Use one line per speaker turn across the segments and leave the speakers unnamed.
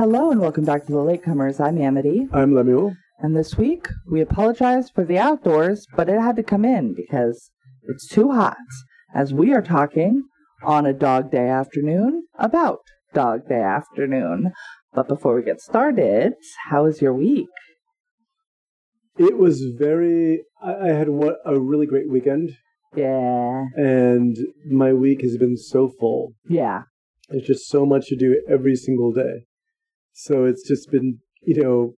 Hello and welcome back to the Latecomers. I'm Amity,
I'm Lemuel.
and this week we apologize for the outdoors, but it had to come in because it's too hot. As we are talking on a dog day afternoon about dog day afternoon. But before we get started, how was your week?
It was very. I, I had a really great weekend,
Yeah,
and my week has been so full.
yeah,
There's just so much to do every single day. So it's just been, you know,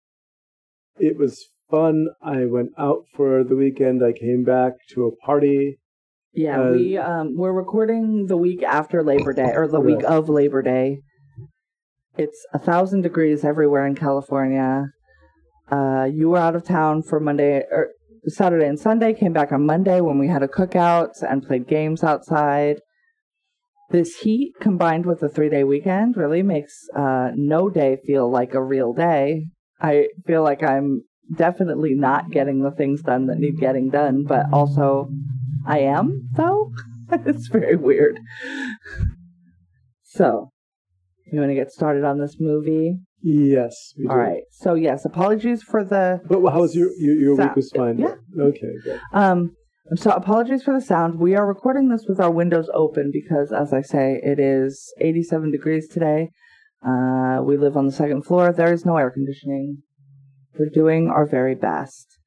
it was fun. I went out for the weekend. I came back to a party.
yeah.
Uh,
we um we're recording the week after Labor Day or the week of Labor Day. It's a thousand degrees everywhere in California. Uh, you were out of town for Monday or Saturday and Sunday. Came back on Monday when we had a cookout and played games outside. This heat combined with a three day weekend really makes uh, no day feel like a real day. I feel like I'm definitely not getting the things done that need getting done, but also I am, though. it's very weird. So, you want to get started on this movie?
Yes. We
All right. So, yes, apologies for the
But how was your your, your week? Was fine.
yeah.
Okay. Good.
Um, so apologies for the sound. We are recording this with our windows open because, as I say, it is 87 degrees today. Uh, we live on the second floor. There is no air conditioning. We're doing our very best.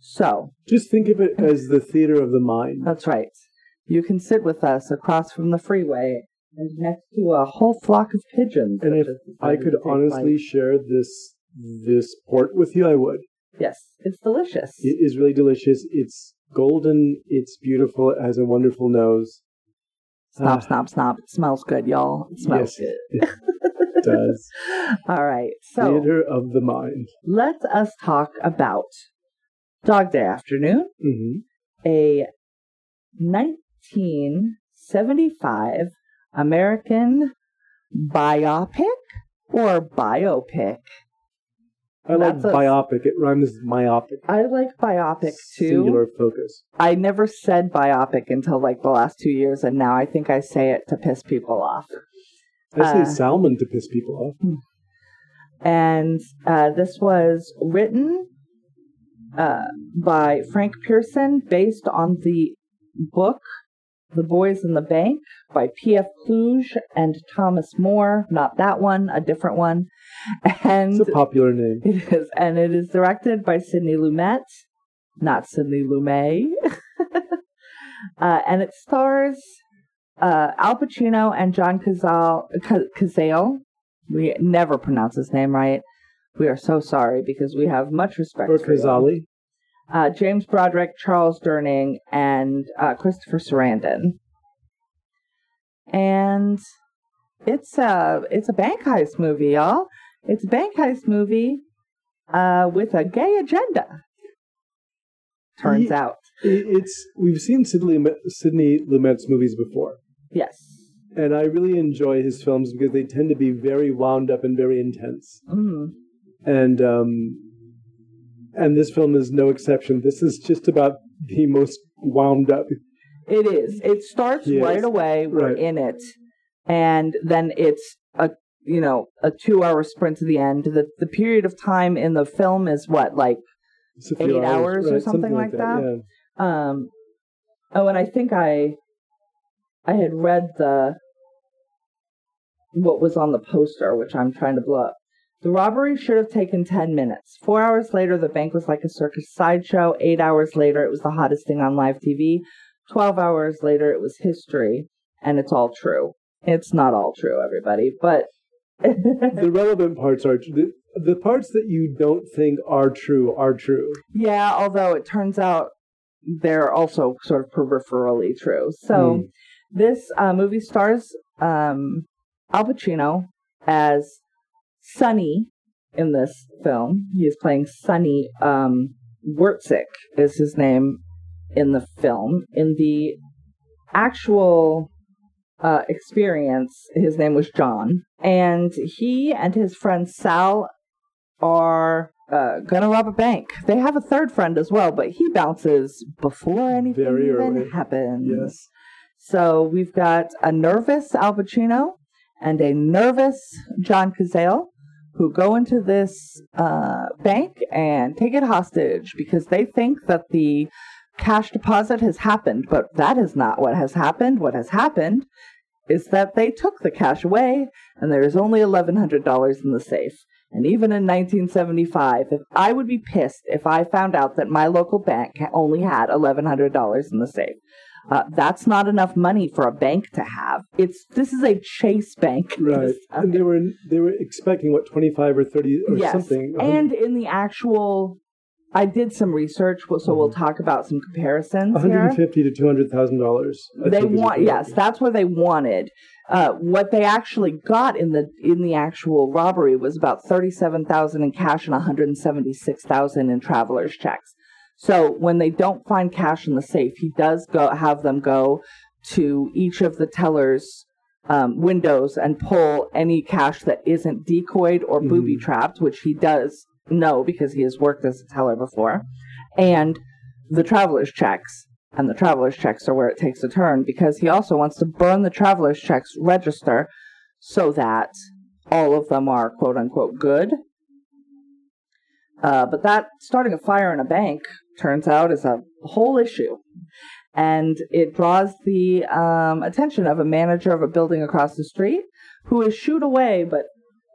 So
Just think of it as the theater of the mind.
that's right. You can sit with us across from the freeway and next to a whole flock of pigeons.
And if I could honestly share this this port with you, I would.
yes, it's delicious.
It is really delicious. It's golden. It's beautiful. It has a wonderful nose.
Snop,
Ah.
snop, snop. It smells good, y'all. It smells
Yes.
good.
It does.
All right. So
Theater of the mind.
let us talk about Dog Day Afternoon,
hmm
a 1975 American biopic or biopic.
I like
That's a-
biopic. It rhymes with myopic.
I like biopic too.
Singular focus.
I never said biopic until like the last two years, and now I think I say it to piss people off.
I say
Uh,
salmon to piss people off.
and uh, this was written uh, by Frank Pearson, based on the book "The Boys in the Bank" by P.F. Kluge and Thomas Moore. Not that one, a different one. And
It's a popular name.
it is, and it is directed by Sidney Lumet, not Sidney Lumet. uh, and it stars uh, Al Pacino and John Cazale. Ca- Cazale. We never pronounce his name right. We are so sorry because we have much respect
Or
for you. Uh, James Broderick, Charles Durning, and uh, Christopher Sarandon. And it's a it's a bank heist movie, y'all. It's a bank heist movie uh, with a gay agenda. Turns
Ye-
out,
It's we've seen Sidney Sidney Lumet's movies before,
yes.
and I really enjoy his films because they tend to be very wound up and very intense.
Mm.
And um, and this film is no exception. This is just about the most wound up.
It is. It starts
Yes.
right away. We're
Right.
in it, and then it's a you know a two hour sprint to the end. The the period of time in the film is what like
It's a few
Eight hours or something like that?
Yeah.
Um, oh, and I think I, I had read the, what was on the poster, which I'm trying to blow up. The robbery should have taken 10 minutes. Four hours later, the bank was like a circus sideshow. Eight hours later, it was the hottest thing on live TV. 12 hours later, it was history. And it's all true. It's not all true, everybody, but.
The relevant parts are the, the parts that you don't think are true are true.
Yeah, although it turns out they're also sort of peripherally true. So
Hmm.
this uh, movie stars um, Al Pacino as Sonny in this film. He is playing Sonny um, Wortzik is his name in the film. In the actual uh, experience, his name was John, and he and his friend Sal are uh, gonna rob a bank. They have a third friend as well, but he bounces before anything
Very
even
early.
happens.
Yes.
So we've got a nervous Al Pacino and a nervous John Cazale, who go into this uh, bank and take it hostage because they think that the cash deposit has happened, but that is not what has happened. What has happened is that they took the cash away and there is only $1,100 in the safe. And even in 1975, if I would be pissed if I found out that my local bank only had $1,100 in the safe. Uh, that's not enough money for a bank to have. It's this is a Chase bank,
right? And they were they were expecting what twenty five or thirty or
yes.
something.
And in the actual I did some research, so mm-hmm. we'll talk about some comparisons.
One hundred fifty to two hundred thousand dollars.
They want yes, that's what they wanted. Uh, what they actually got in the in the actual robbery was about thirty seven thousand in cash and one hundred seventy six thousand in travelers checks. So when they don't find cash in the safe, he does go have them go to each of the tellers' um, windows and pull any cash that isn't decoyed or booby trapped, mm-hmm. which he does no, because he has worked as a teller before. And the traveler's checks. And the traveler's checks are where it takes a turn because he also wants to burn the traveler's checks register so that all of them are quote unquote good. Uh, but that starting a fire in a bank turns out is a whole issue. And it draws the um, attention of a manager of a building across the street who is shooed away but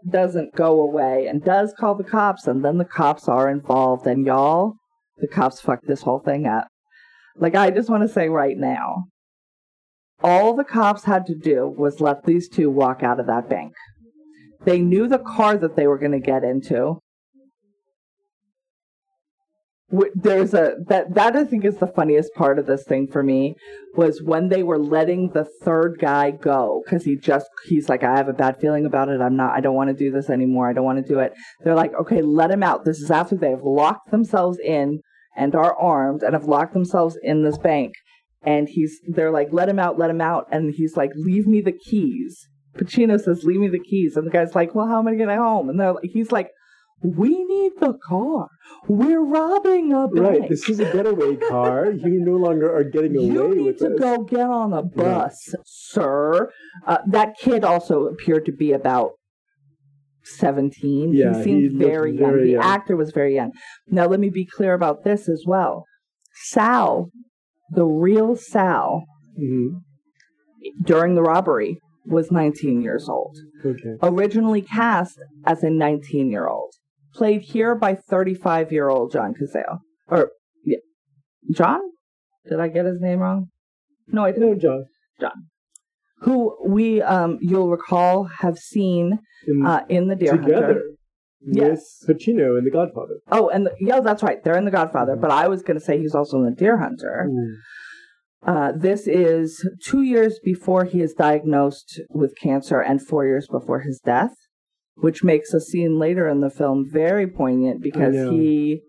doesn't go away and does call the cops, and then the cops are involved. And y'all, the cops fucked this whole thing up. Like, I just want to say right now, all the cops had to do was let these two walk out of that bank. They knew the car that they were going to get into there's a that that I think is the funniest part of this thing for me was when they were letting the third guy go because he just he's like I have a bad feeling about it. I'm not I don't want to do this anymore. I don't want to do it. They're like okay let him out. This is after they've locked themselves in and are armed and have locked themselves in this bank. And he's they're like let him out let him out. And he's like leave me the keys. Pacino says leave me the keys. And the guy's like well how am I gonna get home? And they're like he's like we need the car. We're robbing a bank.
Right. This is a getaway car. you no longer are getting away
you
need
to go get on a bus, right. sir. Uh, that kid also appeared to be about 17. Yeah, he seemed he very young. Very the young. actor was very young. Now, let me be clear about this as well. Sal, the real Sal, mm-hmm. during the robbery, was 19 years old.
Okay.
Originally cast as a 19 year old played here by 35 year old John Cazale. Or, yeah. John? Did I get his name wrong? No, I didn't.
No, John.
John. Who we, um, you'll recall, have seen in, uh, in The Deer
together.
Hunter.
Yes. With Pacino in The Godfather.
Oh, and the, yeah, that's right. They're in The Godfather, mm-hmm. but I was going to say he's also in The Deer Hunter. Uh, this is two years before he is diagnosed with cancer and four years before his death which makes a scene later in the film very poignant because he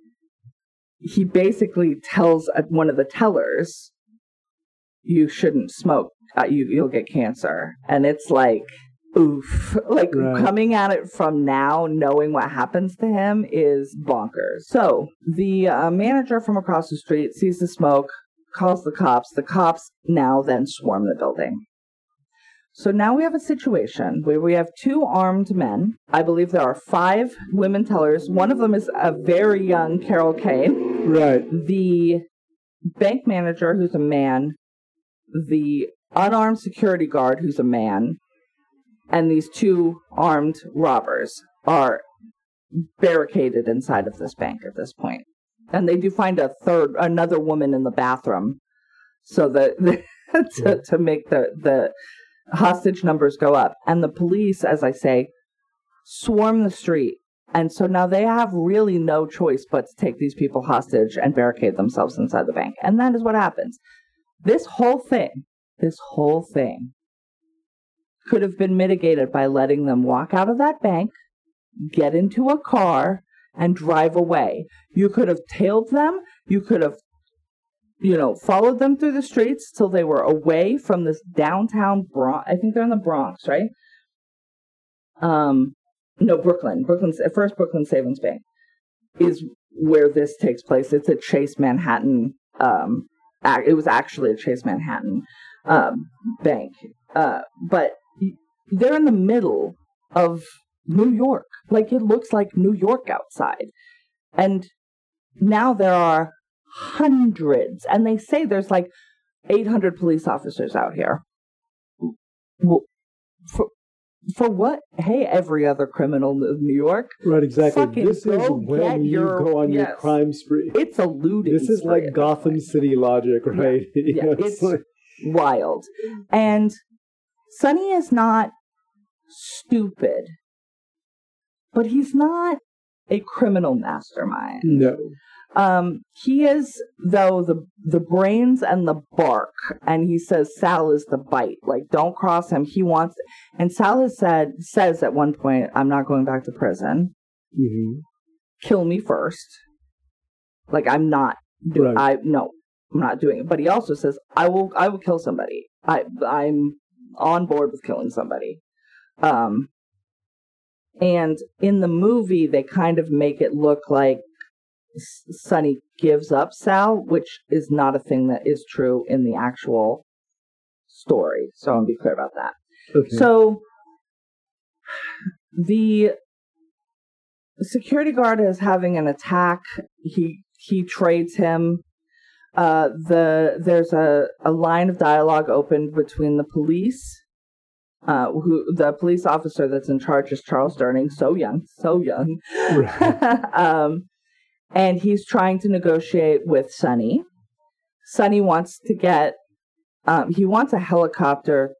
he basically tells one of the tellers you shouldn't smoke. Uh, you you'll get cancer. And it's like oof. Like right. coming at it from now knowing what happens to him is bonkers. So the uh, manager from across the street sees the smoke calls the cops. The cops now then swarm the building so now we have a situation where we have two armed men. I believe there are five women tellers. One of them is a very young Carol Kane.
Right.
The bank manager, who's a man, the unarmed security guard, who's a man, and these two armed robbers are barricaded inside of this bank at this point. And they do find a third, another woman in the bathroom, so that to, to make the the hostage numbers go up. And the police, as I say, swarm the street. And so now they have really no choice but to take these people hostage and barricade themselves inside the bank. And that is what happens. This whole thing, this whole thing could have been mitigated by letting them walk out of that bank, get into a car, and drive away. You could have tailed them. You could have you know, followed them through the streets till they were away from this downtown Bronx. I think they're in the Bronx, right? Um, no, Brooklyn. Brooklyn's at first Brooklyn Savings Bank is where this takes place. It's a Chase Manhattan. Um, it was actually a Chase Manhattan um, bank, uh, but they're in the middle of New York. Like it looks like New York outside. And now there are hundreds, and they say there's like 800 police officers out here. Well, for, for what? Hey, every other criminal of New York.
Right, exactly.
Fucking
this is when you
your-
go on your crime spree.
It's a looting.
This is like Gotham. City logic, right? You
Yeah,
know,
it's-
like-
wild. And Sonny is not stupid, but he's not a criminal mastermind.
no.
Um, he is though the the brains and the bark, and he says Sal is the bite. Like, don't cross him. He wants, and Sal has said says at one point, "I'm not going back to prison.
hmm
Kill me first. Like, I'm not. Do-
Right.
I no, I'm not doing it. But he also says, "I will. I will kill somebody. I I'm on board with killing somebody." Um, and in the movie, they kind of make it look like Sonny gives up Sal, which is not a thing that is true in the actual story. So I'm gonna be clear about that.
Okay.
So the security guard is having an attack. He he trades him. Uh, the there's a, a line of dialogue opened between the police, uh, who the police officer that's in charge is Charles Durning, so young, so young,
Right.
um, and he's trying to negotiate with Sonny. Sonny wants to get, um, he wants a helicopter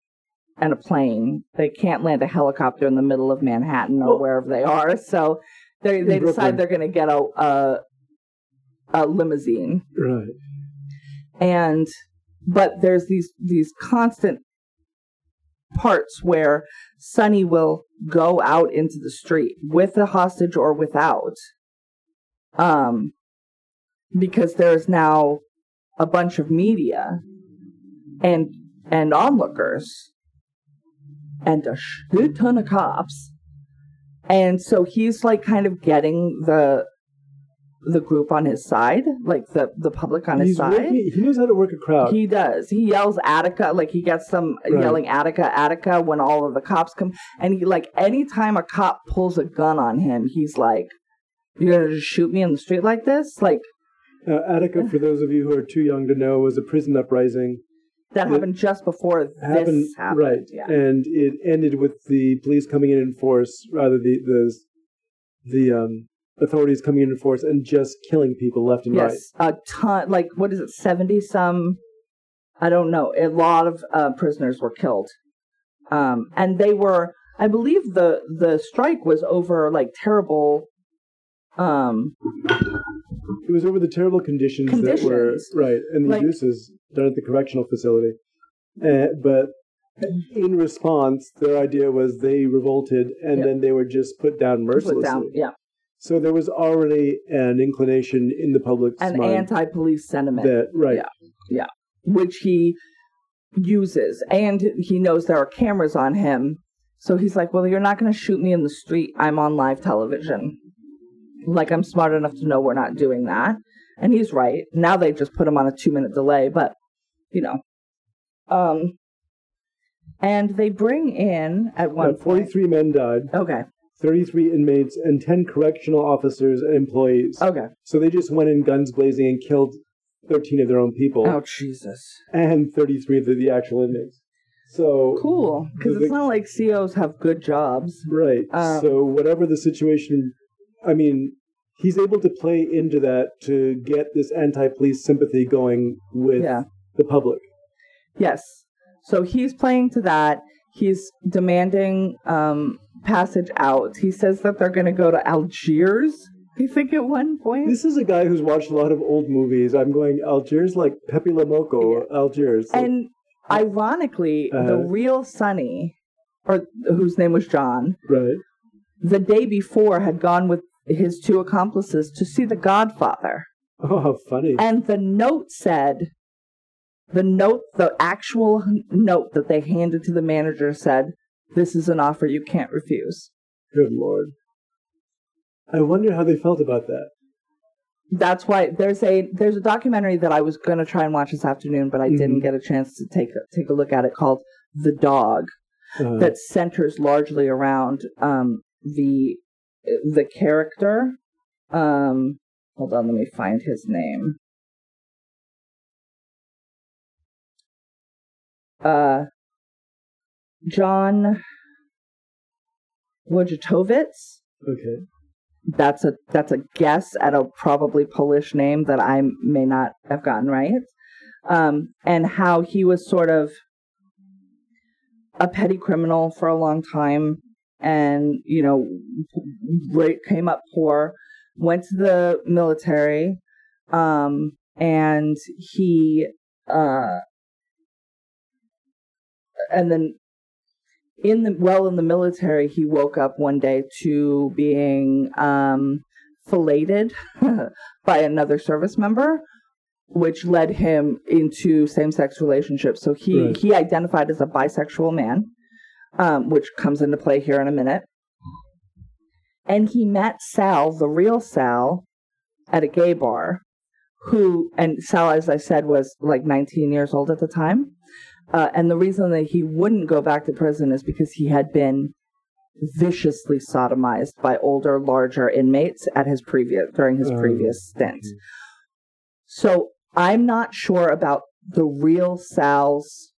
and a plane. They can't land a helicopter in the middle of Manhattan or
Oh.
wherever they are, so they they decide they're going to get a, a a limousine
right.
and but there's these these constant parts where Sonny will go out into the street with a hostage or without um because there's now a bunch of media and and onlookers and a shit ton of cops. And so he's like kind of getting the the group on his side like the the public on his side
working, he knows how to work a crowd.
he does. He yells Attica, like he gets them
Right.
yelling Attica, Attica when all of the cops come. And he like anytime a cop pulls a gun on him, he's like, You're gonna just shoot me in the street like this? Like
Now, Attica, for those of you who are too young to know, was a prison uprising.
that happened just before
Happened,
this happened.
right,
Yeah.
and it ended with the police coming in in force, rather the the the um, authorities coming in in force and just killing people left and right.
Yes. A ton like what is it, seventy some I don't know. A lot of uh, prisoners were killed. Um and they were I believe the the strike was over like terrible um
It was over the terrible conditions, that were
Conditions.
right, and the
Like-
abuses done at the correctional facility. Uh, but in response, their idea was they revolted, and
Yeah.
then they were just put down mercilessly.
put down yeah.
So there was already an inclination in the public's
an
mind
anti-police sentiment,
that right,
Yeah. which he uses, and he knows there are cameras on him. So he's like, "Well, you're not going to shoot me in the street. I'm on live television. Like I'm smart enough to know we're not doing that." And he's right. Now they just put him on a two-minute delay, but you know, um, and they bring in at one
Now, 43 men died.
Okay.
33 inmates, and 10 correctional officers and employees.
Okay.
So they just went in guns blazing and killed 13 of their own people
Oh Jesus.
and 33 of the, the actual inmates. So
Cool. Because it's not like COs have good jobs.
Right.
Um,
so whatever the situation, I mean, he's able to play into that to get this anti-police sympathy going with
Yeah.
the public.
Yes. So he's playing to that. He's demanding um, passage out. He says that they're going to go to Algiers. I think at one point.
This is a guy who's watched a lot of old movies. I'm going Algiers, like Pepe Le Moko, Algiers.
and ironically, the
Uh-huh.
real Sonny, or whose name was John,
right.
the day before had gone with his two accomplices to see The Godfather.
Oh, how funny!
And the note said, the note, the actual note that they handed to the manager said, "This is an offer you can't refuse."
Good lord. I wonder how they felt about that.
That's why there's a there's a documentary that I was going to try and watch this afternoon, but I didn't
Mhm.
get a chance to take a, take a look at it called The Dog
Uh,
that centers largely around um, the the character. Um, hold on, let me find his name. Uh, John Wojtowicz.
Okay.
That's a that's a guess at a probably Polish name that I may not have gotten right. Um, and how he was sort of a petty criminal for a long time, and you know, came up poor, went to the military, um, and he uh, and then in the well in the military he woke up one day to being um filleted by another service member which led him into same-sex relationships. So he
Right.
he identified as a bisexual man um which comes into play here in a minute. And he met Sal the real Sal at a gay bar who and Sal as I said was like 19 years old at the time uh, and the reason that he wouldn't go back to prison is because he had been viciously sodomized by older, larger inmates at his previous during his
Oh,
previous stint. So I'm not sure about the real Sal's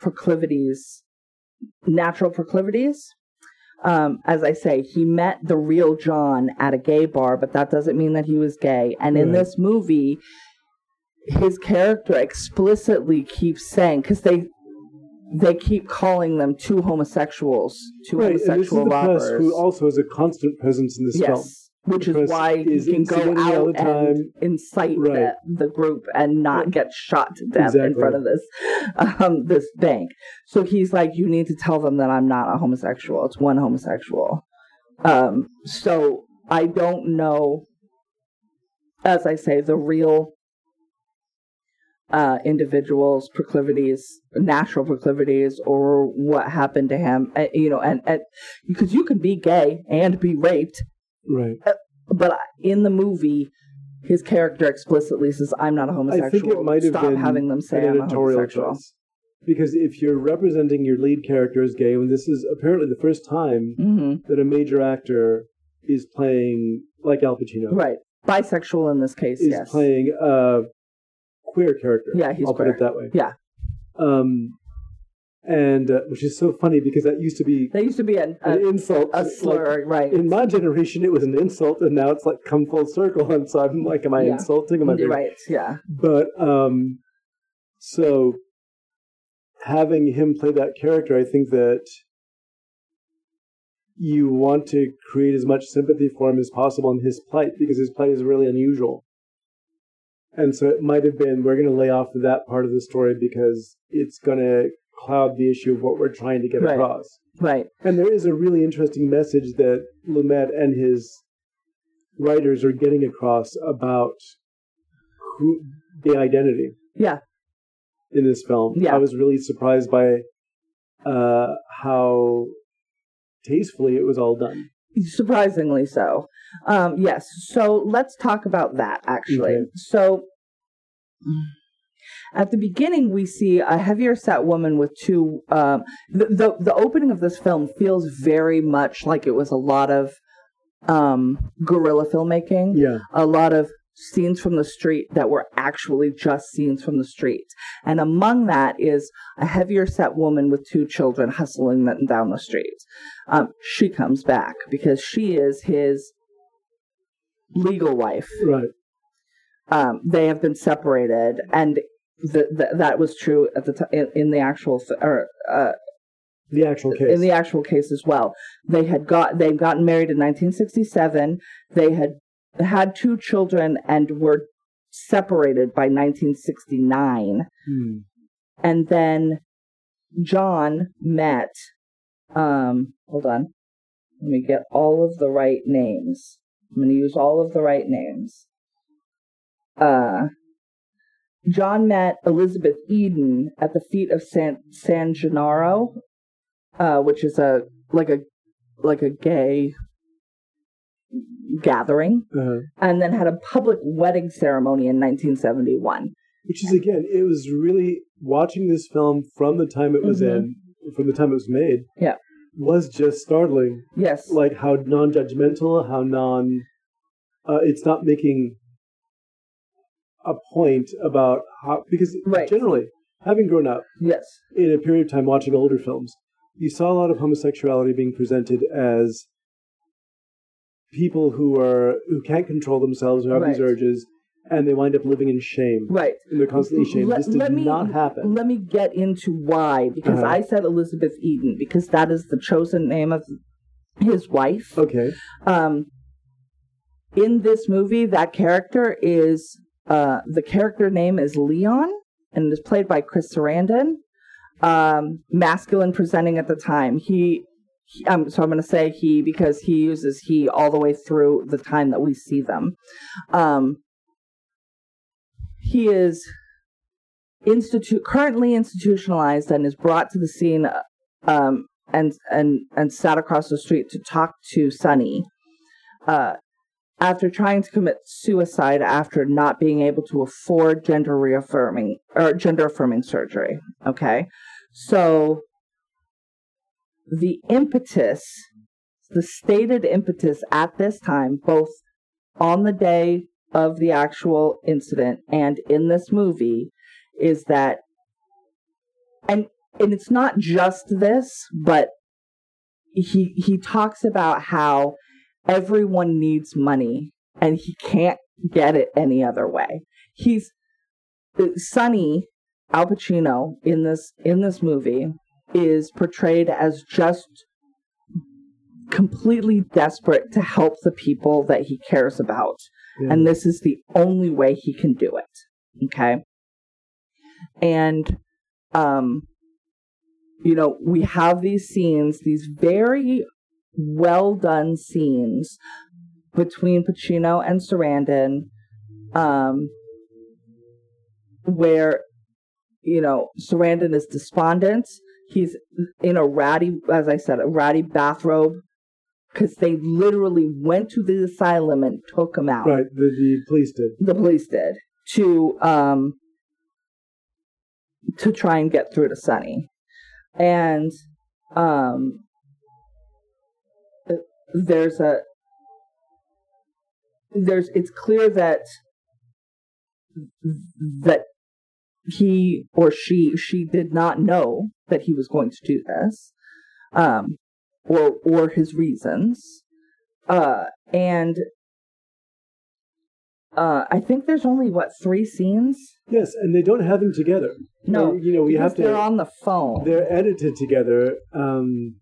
proclivities, natural proclivities. Um, as I say, he met the real John at a gay bar, but that doesn't mean that he was gay. And in this movie, his character explicitly keeps saying because they they keep calling them two homosexuals, two
Right, and this is
homosexual
the
robbers.
who also has a constant presence in this film.
yes, which
The
is why you can go out
the time.
and incite
Right.
the, the group and not get shot to death in front of this um, this bank. So he's like, you need to tell them that I'm not a homosexual. It's one homosexual. Um, so I don't know. As I say, the real uh, individuals' proclivities, natural proclivities, or what happened to him. Uh, you know, and, and because you can be gay and be raped,
Right.
but in the movie, his character explicitly says, "I'm not a homosexual."
I think it might have
Stop
been
having them say I'm a homosexual.
choice. Because if you're representing your lead character as gay, and this is apparently the first time
hmm
that a major actor is playing, like Al Pacino,
Right, bisexual in this case.
is
yes.
playing a queer character.
Yeah, he's
I'll
queer.
put it that way.
Yeah.
Um, and uh, which is so funny because that used to be
that used to be an,
an
a,
insult.
a
Like,
slur, right?
in my generation, it was an insult, and now it's like come full circle. And so I'm like, am I
Yeah.
insulting? Am I being
right. Yeah.
but um so having him play that character i think that you want to create as much sympathy for him as possible in his plight because his plight is really unusual and so it might have been we're going to lay off that part of the story because it's going to cloud the issue of what we're trying to get
Right.
across
Right.
and there is a really interesting message that Lumet and his writers are getting across about who the identity
Yeah.
in this film.
Yeah.
I was really surprised by uh, how tastefully it was all done.
Surprisingly so. Um, yes. So let's talk about that actually.
Okay.
So at the beginning, we see a heavier set woman with two. Um, the, the the opening of this film feels very much like it was a lot of um, guerrilla filmmaking.
Yeah,
a lot of scenes from the street that were actually just scenes from the street. And among that is a heavier set woman with two children hustling them down the street. Um, she comes back because she is his legal wife.
right.
Um, they have been separated, and th- th- that was true at the time in, in the actual or uh,
The actual case.
in the actual case as well. They had got they'd gotten married in 1967. They had had two children and were separated by 1969.
Hmm.
And then John met. Um, hold on. Let me get all of the right names. I'm going to use all of the right names. Uh, John met Elizabeth Eden at the feet of San San Gennaro, uh, which is a like a like a gay gathering,
Uh-huh.
and then had a public wedding ceremony in 1971.
Which is again, it was really watching this film from the time it was
Mhm.
in, from the time it was made.
Yeah.
was just startling.
Yes.
Like how non-judgmental, how non. Uh, it's not making a point about how because
Right.
generally, having grown up
yes.
in a period of time watching older films, you saw a lot of homosexuality being presented as people who are who can't control themselves, who have these urges, and they wind up living in shame.
Right.
And they're constantly shamed.
Let-
this
let me-
not happen.
Let me get into why, because
Uh-huh.
I said Elizabeth Eden, because that is the chosen name of his wife.
okay.
Um, in this movie, that character is uh, the character name is Leon, and is played by Chris Sarandon. Um, masculine presenting at the time. He, um, so I'm going to say he because he uses he all the way through the time that we see them. Um, he is institute currently institutionalized and is brought to the scene um, and and and sat across the street to talk to Sonny. uh, after trying to commit suicide after not being able to afford gender reaffirming or gender affirming surgery. Okay, so the impetus, the stated impetus at this time, both on the day of the actual incident and in this movie, is that and and it's not just this, but he he talks about how everyone needs money and he can't get it any other way. He's uh, Sonny Al Pacino in this in this movie is portrayed as just completely desperate to help the people that he cares about.
Yeah.
and this is the only way he can do it. Okay? And um you know we have these scenes these very well done scenes between Pacino and Sarandon um where you know Sarandon is despondent he's in a ratty as I said a ratty bathrobe because they literally went to the asylum and took him out
right. The, the police did.
the police did to um to try and get through to Sonny. And um there's a there's it's clear that that he or she she did not know that he was going to do this um or or his reasons. Uh and uh I think there's only what three scenes?
Yes, and they don't have them together.
no
Or, you know, we have to.
they're on the phone.
They're edited together, um,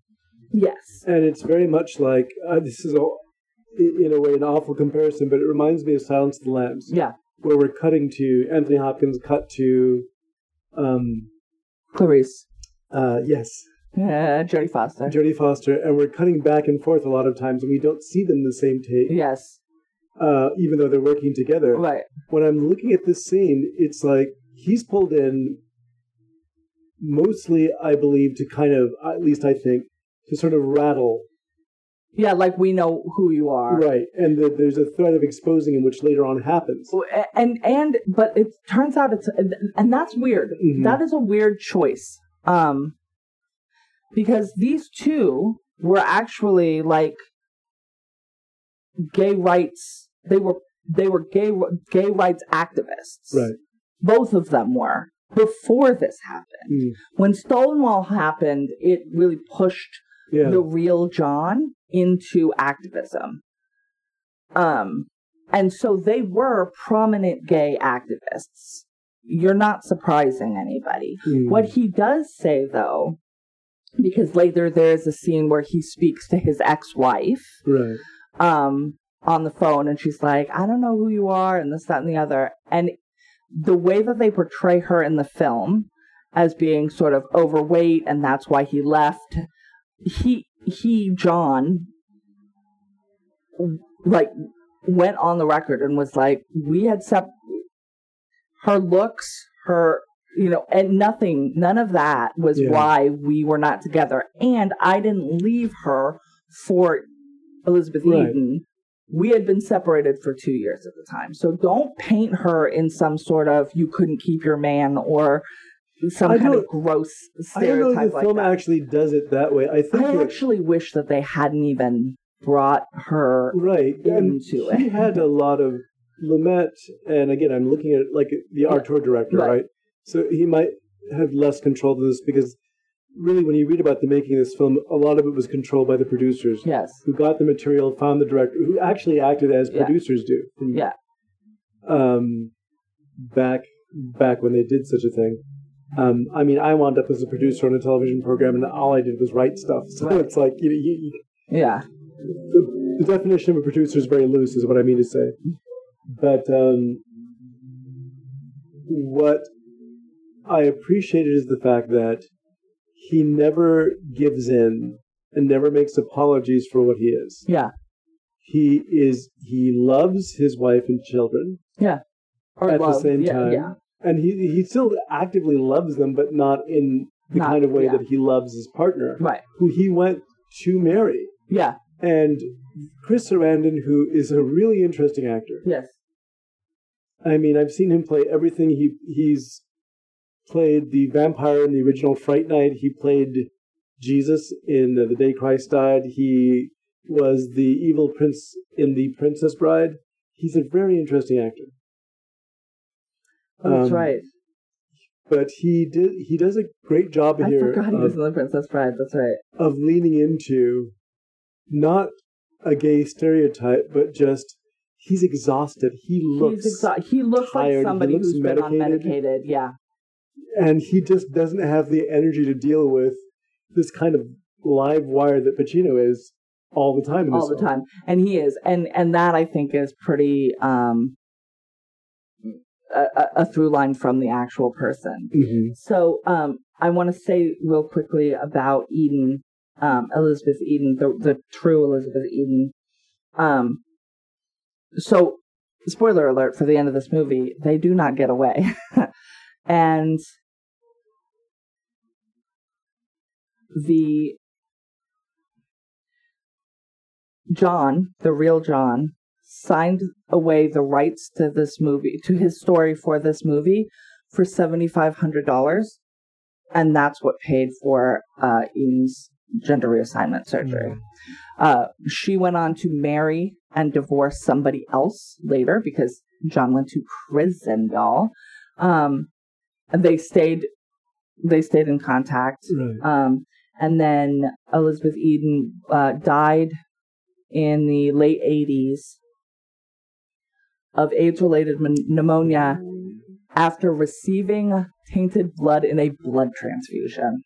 yes.
and it's very much like uh, this is all, in a way an awful comparison, but it reminds me of Silence of the Lambs,
yeah
where we're cutting to Anthony Hopkins cut to, um,
Clarice.
Uh, yes,
yeah Jodie Foster.
Jodie Foster, and we're cutting back and forth a lot of times, and we don't see them in the same take,
yes.
Uh, even though they're working together.
right.
When I'm looking at this scene, it's like he's pulled in mostly, I believe, to kind of, at least I think, to sort of rattle.
Yeah like we know who you are
Right. And the, there's a threat of exposing him, which later on happens.
and and but it turns out it's and that's weird
Mhm.
That is a weird choice um because these two were actually like gay rights they were they were gay gay rights activists
Right.
both of them were before this happened
Mm.
when stonewall happened it really pushed
Yeah.
the real John into activism. Um, and so they were prominent gay activists. You're not surprising anybody.
Mm.
What he does say, though, because later there is a scene where he speaks to his ex-wife
Right.
um, on the phone, and she's like, "I don't know who you are," and this, that, and the other. And the way that they portray her in the film as being sort of overweight, and that's why he left. He he John like went on the record and was like, "We had sep her looks, her." You know, and nothing, none of that was
Yeah.
why we were not together. And I didn't leave her for Elizabeth
Right.
Eden, we had been separated for two years at the time. So don't paint her in some sort of you couldn't keep your man or some
I
kind of gross
I don't know if the
like
film
that.
actually does it that way. I think
I actually wish that they hadn't even brought her.
right and
into
he
it.
had a lot of Lumet, and again, I'm looking at like the
Yeah.
auteur director,
Right.
right. So he might have less control of this because really, when you read about the making of this film, a lot of it was controlled by the producers.
Yes.
who got the material, found the director, who actually acted as
Yeah.
producers do. From,
Yeah.
Um, back back when they did such a thing. Um, I mean, I wound up as a producer on a television program, and all I did was write stuff. So
Right.
it's like you, know, you, you,
Yeah.
the, the definition of a producer is very loose, is what I mean to say. But um, what I appreciated is the fact that he never gives in and never makes apologies for what he is.
Yeah.
He is he loves his wife and children,
Or
At the same
yeah,
time,
Yeah.
And he he still actively loves them, but not in the
Not-
kind of way
yeah.
that he loves his partner,
Right.
who he went to marry.
Yeah.
And Chris Sarandon, who is a really interesting actor.
Yes.
I mean, I've seen him play everything. He he's played the vampire in the original Fright Night. He played Jesus in The Day Christ Died. He was the evil prince in The Princess Bride. He's a very interesting actor.
Oh, that's
Um,
right.
But he did he does a great job
I
here
forgot he was
of,
in The Princess Bride. That's right.
of leaning into not a gay stereotype, but just he's exhausted. He looks
exa- he looks
tired.
Like somebody
looks
who's been on
medicated.
medicated. Yeah.
and he just doesn't have the energy to deal with this kind of live wire that Pacino is all the time.
All the
film.
time and he is and and that i think is pretty um a, a- through line from the actual person.
Mhm.
so um i want to say real quickly about eden um elizabeth eden the, the true elizabeth eden. Um so spoiler alert for the end of this movie they do not get away. And the John, the real John, signed away the rights to this movie, to his story for this movie for $7,500. And that's what paid for uh, Eden's gender reassignment surgery. Uh, she went on to marry and divorce somebody else later because John went to prison, y'all. Um, and they stayed, they stayed in contact.
Right.
Um, and then Elizabeth Eden uh, died in the late 80s of AIDS related pneumonia after receiving tainted blood in a blood transfusion.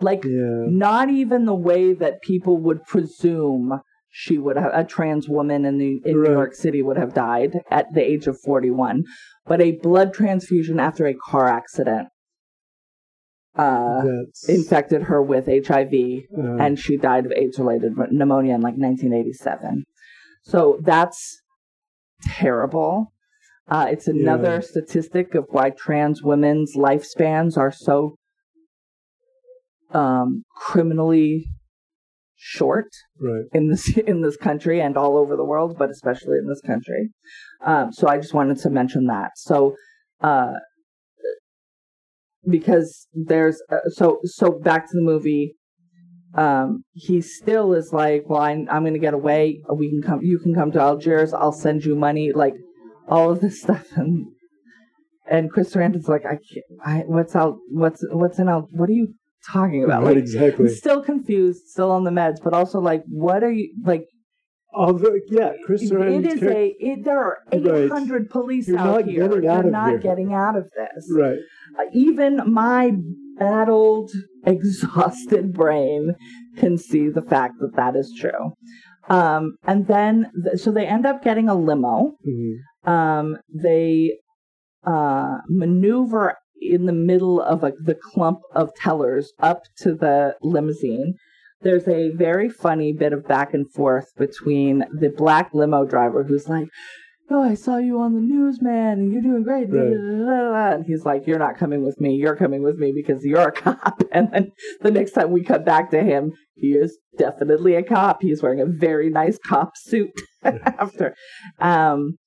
Like,
Yeah.
not even the way that people would presume she would have a trans woman in the in
Right.
New York City would have died at the age of 41 but a blood transfusion after a car accident uh
That's
infected her with HIV
uh,
and she died of AIDS related pneumonia in like 1987 so that's terrible uh it's another
Yeah.
statistic of why trans women's lifespans are so um criminally short
right.
in this in this country and all over the world, but especially in this country. Um, so I just wanted to mention that. So uh, because there's uh, so so back to the movie. Um, he still is like, well, I, I'm going to get away. We can come. You can come to Algiers. I'll send you money. Like all of this stuff and. And Chris Sarandon's like, I can't. I, what's out? What's what's in Al? What are you talking about?
right.
Like,
Exactly.
Still confused, still on the meds, but also like, what are you like?
Although, yeah, Chris
It
Sarandon's
is a. It, there are
Right.
800 police
You're
out
not
here.
getting
You're
out
not
here.
getting out of this.
Right.
Uh, even my battled, exhausted brain can see the fact that that is true. Um, and then, th- so they end up getting a limo.
Mhm.
Um, they uh, maneuver in the middle of a, the clump of tellers up to the limousine. There's a very funny bit of back and forth between the black limo driver who's like, Oh, I saw you on the news, man, and you're doing great.
Right.
And he's like, You're not coming with me. You're coming with me because you're a cop. And then the next time we cut back to him, he is definitely a cop. He's wearing a very nice cop suit after. Um,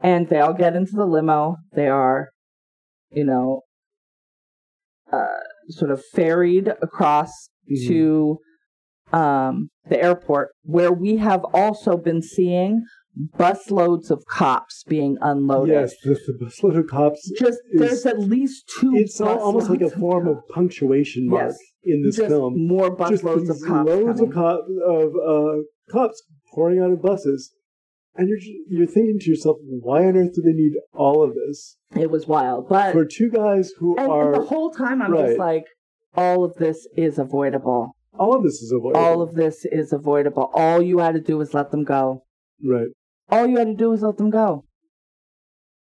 and they all get into the limo. They are you know, uh, sort of ferried across
Mhm.
to um, the airport, where we have also been seeing busloads of cops being unloaded.
Yes, the, the busload of cops.
Just
is-
there's at least two.
It's almost like a
busloads of
form of punctuation mark
Yes.
in this
Just
film.
more busloads of cops.
loads
coming.
of cop of uh, cops pouring out of buses, and you're you're thinking to yourself, why on earth do they need all of this
It was wild, but
for two guys who
and,
are
and the whole time I'm
right.
just like, all of this is avoidable.
all of this is avoidable.
All of this is avoidable. All you had to do was let them go.
right.
All you had to do was let them go.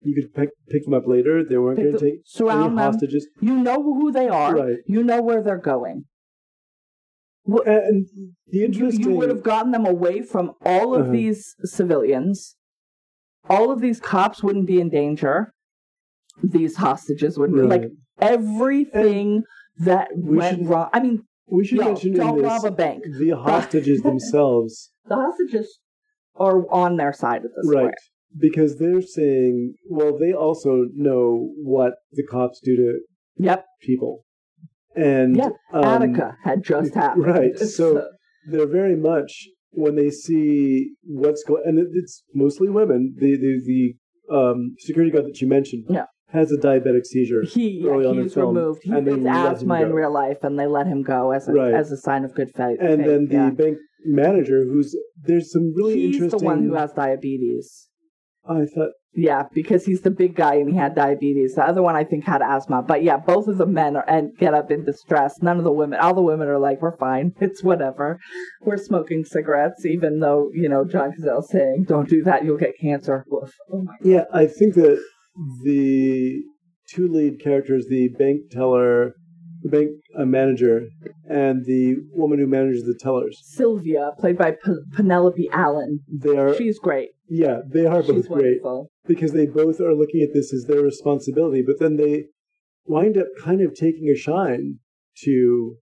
You could pick, pick them up later. They weren't going to take
surround
any
them.
hostages.
You know who they are.
Right.
You know where they're going.
And the interesting
you would have gotten them away from all of
Uh-huh.
these civilians. All of these cops wouldn't be in danger. These hostages wouldn't.
Right.
Like everything that
We
went
should-
wrong. I mean,
we should
yo,
mention
don't
this
rob a bank.
the hostages themselves,
The hostages are on their side of the
right? Because they're saying, well, they also know what the cops do to
Yep.
people, and
Yeah,
um,
Attica had just happened.
right, so- they're very much when they see what's going, and it- it's mostly women. The the the um, security guard that you mentioned
Yeah.
has a diabetic seizure.
he
early on
he's
film,
removed. He
and
gets asthma in real life, and they let him go as a
Right.
as a sign of good faith.
and then the
yeah.
bank manager, who's there's some really
he's
interesting.
the one who has diabetes.
I thought
Yeah, because he's the big guy and he had diabetes. The other one I think had asthma. But yeah, both of the men are and get up in distress. None of the women, all the women are like, "We're fine. It's whatever. We're smoking cigarettes, even though you know John Cazale's saying, "Don't do that. You'll get cancer." Woof. Oh my.
Yeah, I think that the two lead characters, the bank teller, the bank uh, manager, and the woman who manages the tellers,
Sylvia, played by P- Penelope Allen,
they are
she's great.
yeah, they are both
She's
great
wonderful.
because they both are looking at this as their responsibility, but then they wind up kind of taking a shine to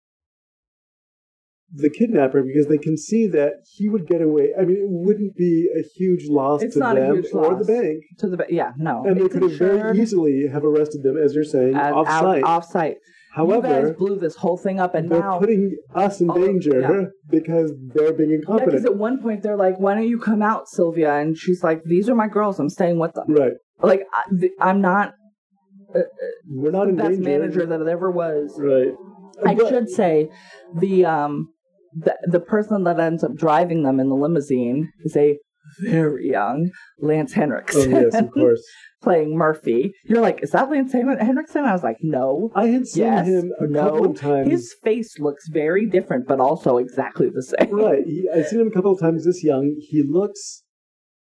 the kidnapper because they can see that he would get away. I mean, it wouldn't be a huge loss
It's
to them or the bank.
To the ba- yeah, no,
And they could have very easily have arrested them, as you're saying,
as-
off site.
Off-site. you
However,
guys blew this whole thing up, and
they're
now
putting us in
Oh,
danger
yeah.
because they're being
Yeah, because
incompetent.
at one point they're like, "Why don't you come out, Sylvia?" And she's like, "These are my girls. I'm staying with them.
right.
Like, I, th- I'm not
We're not
the
in
best
danger.
manager that it ever was."
Right.
I
But-
should say, the um, the the person that ends up driving them in the limousine is a very young Lance Henriksen.
Oh, yes, of course.
playing Murphy. You're like, "Is that Lance Hen- Henriksen?" I was like, "No."
I had seen
Yes,
him a
no.
couple of times.
His face looks very different, but also exactly the same.
Right. He, I've seen him a couple of times this young. He looks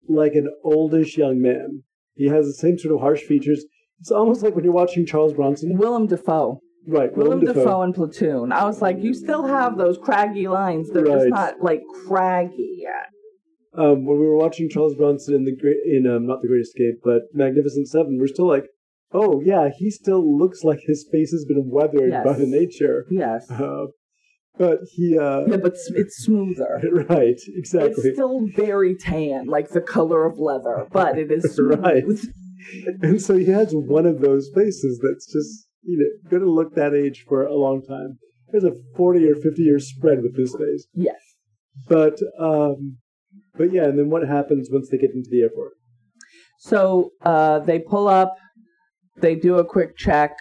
like an oldish young man. He has the same sort of harsh features. It's almost like when you're watching Charles Bronson.
Willem Dafoe.
Right.
Willem
Willem
Dafoe.
Dafoe.
in Platoon. I was like, you still have those craggy lines. They're just not like craggy yet.
Um, when we were watching Charles Bronson in the great, in um, not the Great Escape, but Magnificent Seven, we're still like, oh yeah, he still looks like his face has been weathered
Yes.
by the nature.
Yes.
Uh, but he, uh,
Yeah, but it's smoother.
right, exactly.
It's still very tan, like the color of leather, but it is smooth.
Right. and so he has one of those faces that's just, you know, going to look that age for a long time. There's a 40 or 50 year spread with this face.
Yes.
But, um, but yeah, and then what happens once they get into the airport?
So uh, they pull up, they do a quick check.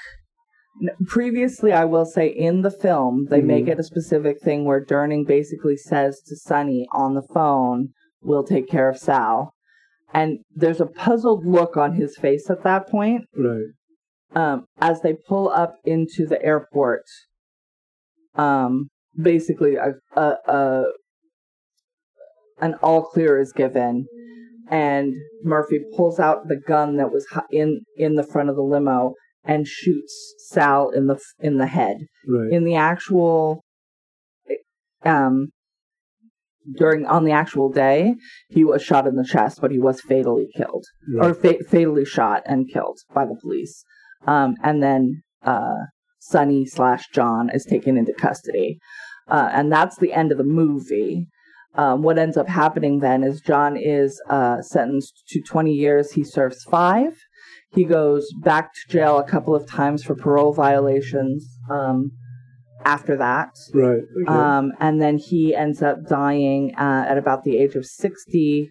Previously, I will say in the film, they
Mhm.
make it a specific thing where Durning basically says to Sonny on the phone, We'll take care of Sal. And there's a puzzled look on his face at that point.
Right.
um, as they pull up into the airport, um, basically a, a, a an all clear is given, and Murphy pulls out the gun that was in in the front of the limo and shoots Sal in the in the head.
Right.
In the actual, um, during on the actual day, he was shot in the chest, but he was fatally killed
right.
or fa- fatally shot and killed by the police. Um, and then uh, Sonny slash John is taken into custody, uh, and that's the end of the movie. Um, what ends up happening then is John is uh, sentenced to 20 years. He serves five. He goes back to jail a couple of times for parole violations. Um, after that,
Right. Okay.
um, and then he ends up dying uh, at about the age of sixty.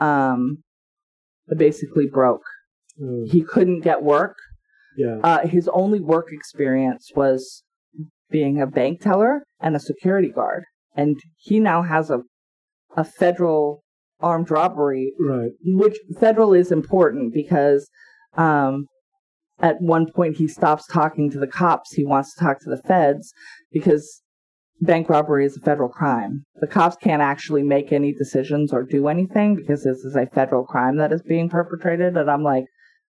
Um, basically broke.
Oh,
He couldn't get work.
yeah.
Uh, his only work experience was being a bank teller and a security guard, and he now has a a federal armed robbery
Right.
which federal is important because um, at one point he stops talking to the cops. He wants to talk to the feds because bank robbery is a federal crime. The cops can't actually make any decisions or do anything because this is a federal crime that is being perpetrated. And I'm like,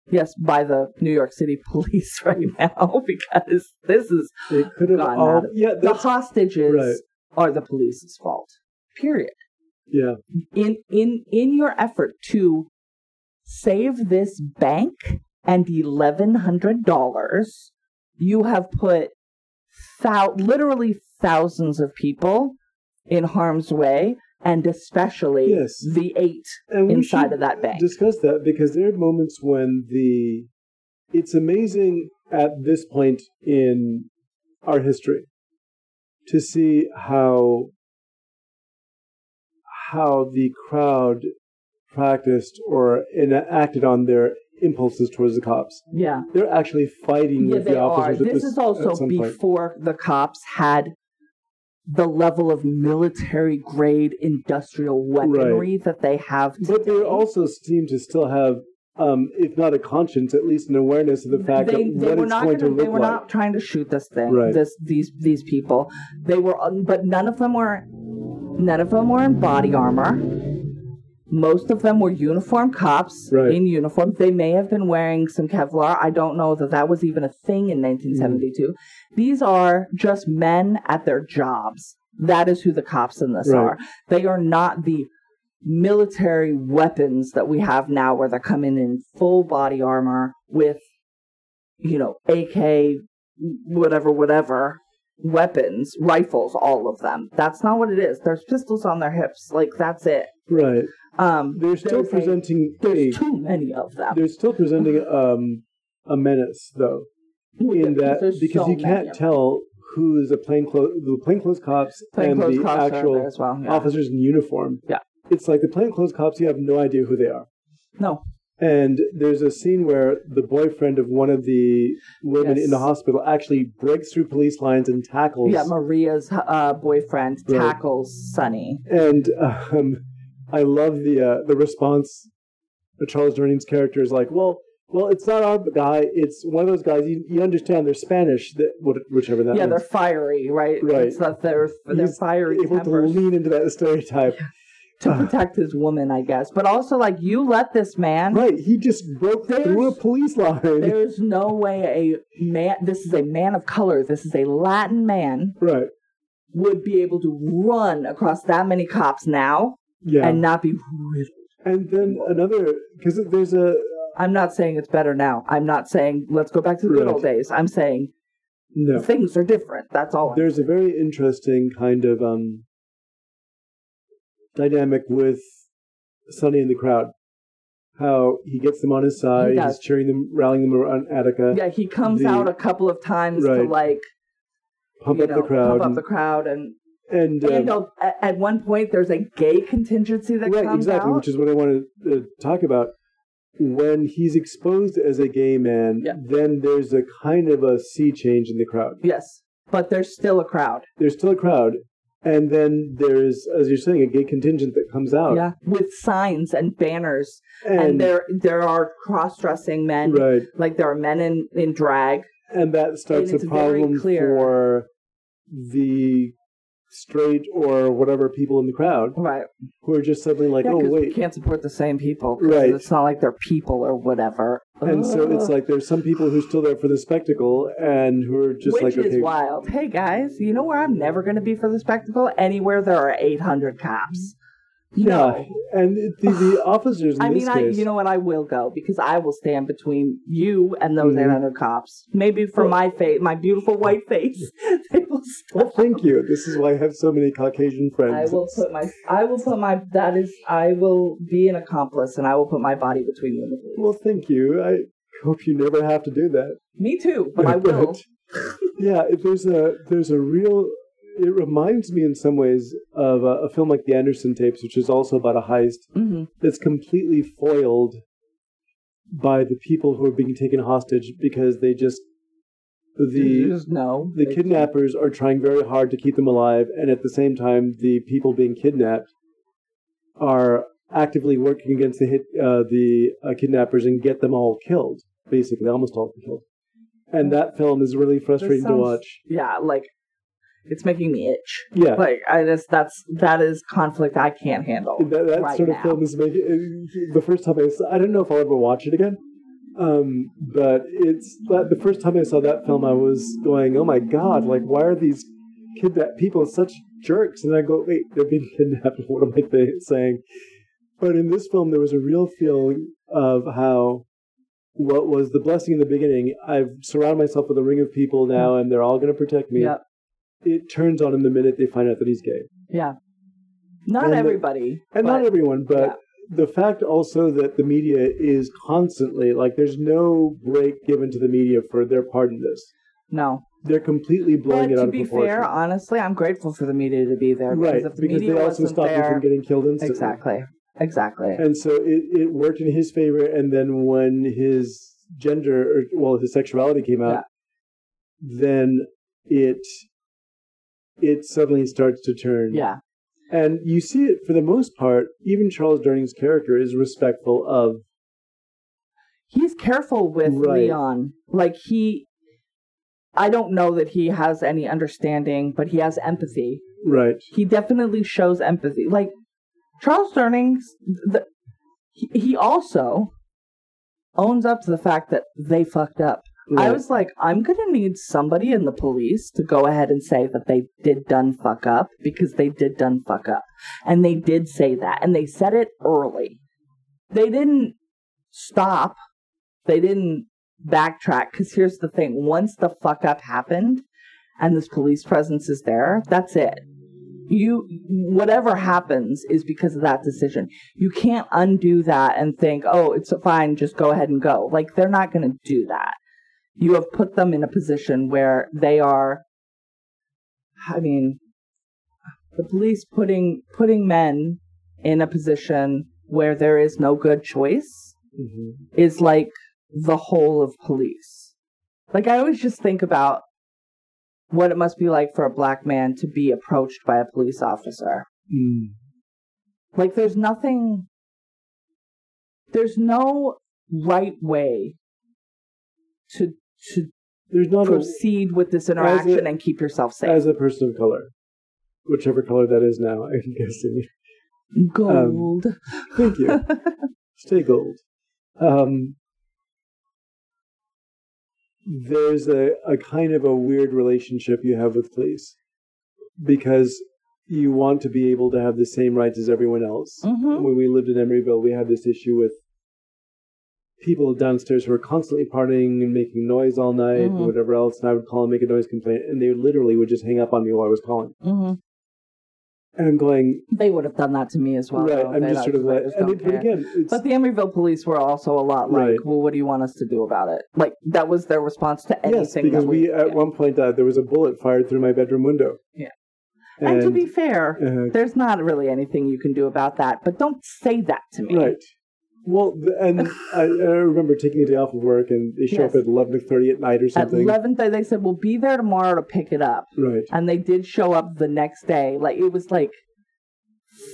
yes, by the New York City police right now because this is
It could have
Gone
all. Yeah.
the hostages
right.
Are the police's fault. Period.
Yeah.
in in in your effort to save this bank and eleven hundred dollars, you have put thou- literally thousands of people in harm's way, and especially
Yes.
the eight
And
inside of that bank.
discuss that because there are moments when the it's amazing at this point in our history to see how how the crowd practiced or enacted on their impulses towards the cops.
yeah,
They're actually fighting
yeah,
with the
are.
officers. at
This
this
is also
some point.
before the cops had the level of military grade industrial weaponry that they have today.
But they also seem to still have, um, if not a conscience, at least an awareness of the fact
they,
that
they
what
were
it's
not
going
gonna,
to
they were
like.
not trying to shoot this thing
Right.
this these these people they were but none of them were none of them were in body armor most of them were uniformed cops
Right.
in uniform they may have been wearing some kevlar i don't know that that was even a thing in 1972 these are just men at their jobs that is who the cops in this
Right.
are they are not the military weapons that we have now where they're coming in full body armor with you know ak whatever whatever weapons rifles all of them that's not what it is there's pistols on their hips like that's it
Right.
um
They're still
a-
presenting a,
there's too many of them
they're still presenting um, a menace though in that because
so
you can't tell who's a plainclothes the plainclothes cops and the
cops are in there
actual
well yeah.
officers in uniform.
Yeah.
It's like the plainclothes cops you have no idea who they are.
no
And there's a scene where the boyfriend of one of the women
Yes.
in the hospital actually breaks through police lines and tackles
yeah maria's uh boyfriend
Right.
tackles sonny
and um, I love the uh, the response. Charles Durnings's character is like, well, well, it's not our guy. It's one of those guys. You, you understand? They're Spanish. That whichever that.
yeah
means.
they're fiery right
Right.
it's that they're they're
He's
fiery
able to lean into that stereotype.
To protect his woman i guess but also like you let this man
Right. He just broke through a police line.
There's no way a man, this is a man of color, this is a Latin man,
Right.
would be able to run across that many cops now
Yeah.
and not be riddled.
And then another because there's a
I'm not saying it's better now. I'm not saying let's go back to the good old days. I'm saying
no.
things are different. That's all.
There's a very interesting kind of um dynamic with Sonny in the crowd. How he gets them on his side,
He does.
he's cheering them, rallying them around Attica,
yeah, he comes
the-
out a couple of times to
Right.
like
pump
you
up
know,
the crowd,
pump up
and,
the crowd, and,
and,
and,
um,
you know, at, at one point there's a gay contingency that comes out.
right,
comes
exactly,
out.
which is what I want to uh, talk about. When he's exposed as a gay man,
Yeah.
then there's a kind of a sea change in the crowd.
yes, but there's still a crowd.
There's still a crowd, and then there's, as you're saying, a gay contingent that comes out.
Yeah, with signs and banners.
And,
and there there are cross-dressing men.
Right,
like there are men in in drag.
And that starts
And
a problem for the straight or whatever people in the crowd
right.
who are just suddenly like,
yeah,
oh
'cause we
wait,
can't support the same people
Right.
it's not like they're people or whatever.
And so it's like there's some people who are still there for the spectacle and who are just
which
like,
is wild. Hey guys you know where i'm never going to be for the spectacle? Anywhere there are 800 cops
yeah,
no
and the, the officers in
I mean, I
case,
you know what? I will go because I will stand between you and those
Mhm.
800 cops. Maybe for
Well-
my face, my beautiful white face, they will
well, thank you. This is why I have so many Caucasian friends.
I will put my, I will put my, that is, I will be an accomplice and I will put my body between you and the police.
well, thank you. I hope you never have to do that.
Me too, but I will.
yeah, there's a there's a real. It reminds me in some ways of a, a film like The Anderson Tapes, which is also about a heist
hmm
that's completely foiled by the people who are being taken hostage because they just the
just
the
They-
kidnappers are trying very hard to keep them alive, and at the same time, the people being kidnapped are actively working against the hit, uh, the uh, kidnappers and get them all killed. Basically, almost all killed. And that film is really frustrating to watch.
Yeah, like it's making me itch.
Yeah,
Like I just that's that is conflict I can't handle.
that, that
right
sort of
now.
film is making. uh, The first time I saw, I don't know if I'll ever watch it again. Um, but it's that the first time I saw that film, I was going, "Oh my god! Like, why are these kidnapped people such jerks?" And I go, "Wait, they're being kidnapped. What am I saying?" But in this film, there was a real feeling of how what was the blessing in the beginning. I've surrounded myself with a ring of people now, and they're all going to protect me.
Yep.
It turns on him the minute they find out that he's gay,
Yeah. Not
And the-
everybody.
and
but-
not everyone, but
yeah.
the fact also that the media is constantly like, there's no break given to the media for their part in this.
No.
They're completely blowing
But
it out
to be fair, honestly, I'm grateful for the media to be there
right?
because if the
Because
media
they also
wasn't
stop you from getting killed instantly.
exactly, exactly.
And so it, it worked in his favor. And then when his gender, or well, his sexuality came out, then it it suddenly starts to turn.
yeah,
And you see it for the most part. Even Charles Durning's character is respectful of
he's careful with
Right.
Leon. Like he, I don't know that he has any understanding, but he has empathy.
right.
He definitely shows empathy. Like Charles Durning's, the, he, he also owns up to the fact that they fucked up. I was like, I'm gonna need somebody in the police to go ahead and say that they did done fuck up because they did done fuck up. And they did say that. And they said it early. They didn't stop. They didn't backtrack. Cause here's the thing. Once the fuck up happened and this police presence is there, that's it. You, whatever happens is because of that decision. You can't undo that and think, oh, it's fine, just go ahead and go. Like, they're not going to do that you have put them in a position where they are i mean the police putting putting men in a position where there is no good choice
Mhm.
is like the whole of police like i always just think about what it must be like for a black man to be approached by a police officer
Mm.
like there's nothing there's no right way to to
There's not a,
proceed with this interaction and keep yourself safe.
as a person of color, whichever color that is now. I'm guessing.
Gold.
Thank you. Stay gold. Um, there's a, a kind of a weird relationship you have with police because you want to be able to have the same rights as everyone else.
Mhm.
When we lived in Emeryville, we had this issue with people downstairs who were constantly partying and making noise all night
Mhm.
and whatever else, and I would call and make a noise complaint, and they literally would just hang up on me while I was calling.
hmm
And I'm going,
They would have done that to me as well.
right,
though.
I'm
They
just sort of like,
just
and it, but again, it's,
But the Emeryville police were also a lot like,
Right.
well, what do you want us to do about it? Like, that was their response to anything.
yes, because
that
we, at
yeah.
one point, uh, there was a bullet fired through my bedroom window.
Yeah.
And,
And, to be fair,
uh,
there's not really anything you can do about that. But don't say that to me.
Right. Well, and I, I remember taking a day off of work, and they show
Yes.
up at eleven thirty at night or something.
11, they they said, we'll be there tomorrow to pick it up.
right.
And they did show up the next day. Like, it was like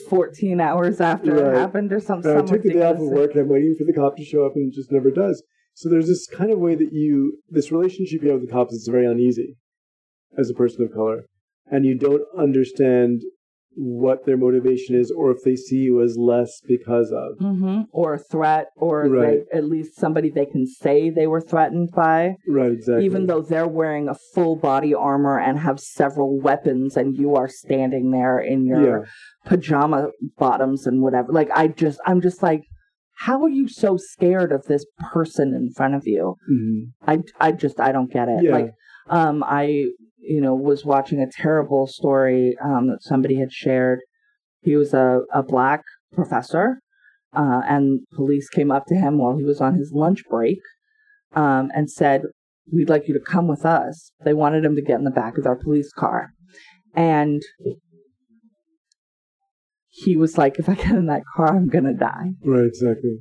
14 hours after
Right.
it happened or something.
I took the day off of work, and I'm waiting for the cop to show up, and it just never does. So there's this kind of way that you, this relationship you have with the cops is very uneasy as a person of color, and you don't understand what their motivation is, or if they see you as less because of.
Mhm. Or a threat, or
Right.
they, at least somebody they can say they were threatened by,
Right. Exactly.
even though they're wearing a full body armor and have several weapons, and you are standing there in your
Yeah.
pajama bottoms and whatever. Like, I just, I'm just like, how are you so scared of this person in front of you?
Mhm.
I, I just, I don't get it.
Yeah.
Like, um, I, you know, was watching a terrible story um, that somebody had shared. He was a, a black professor, uh, and police came up to him while he was on his lunch break um, and said, "We'd like you to come with us." They wanted him to get in the back of their police car, and he was like, "If I get in that car, I'm gonna die."
Right, exactly.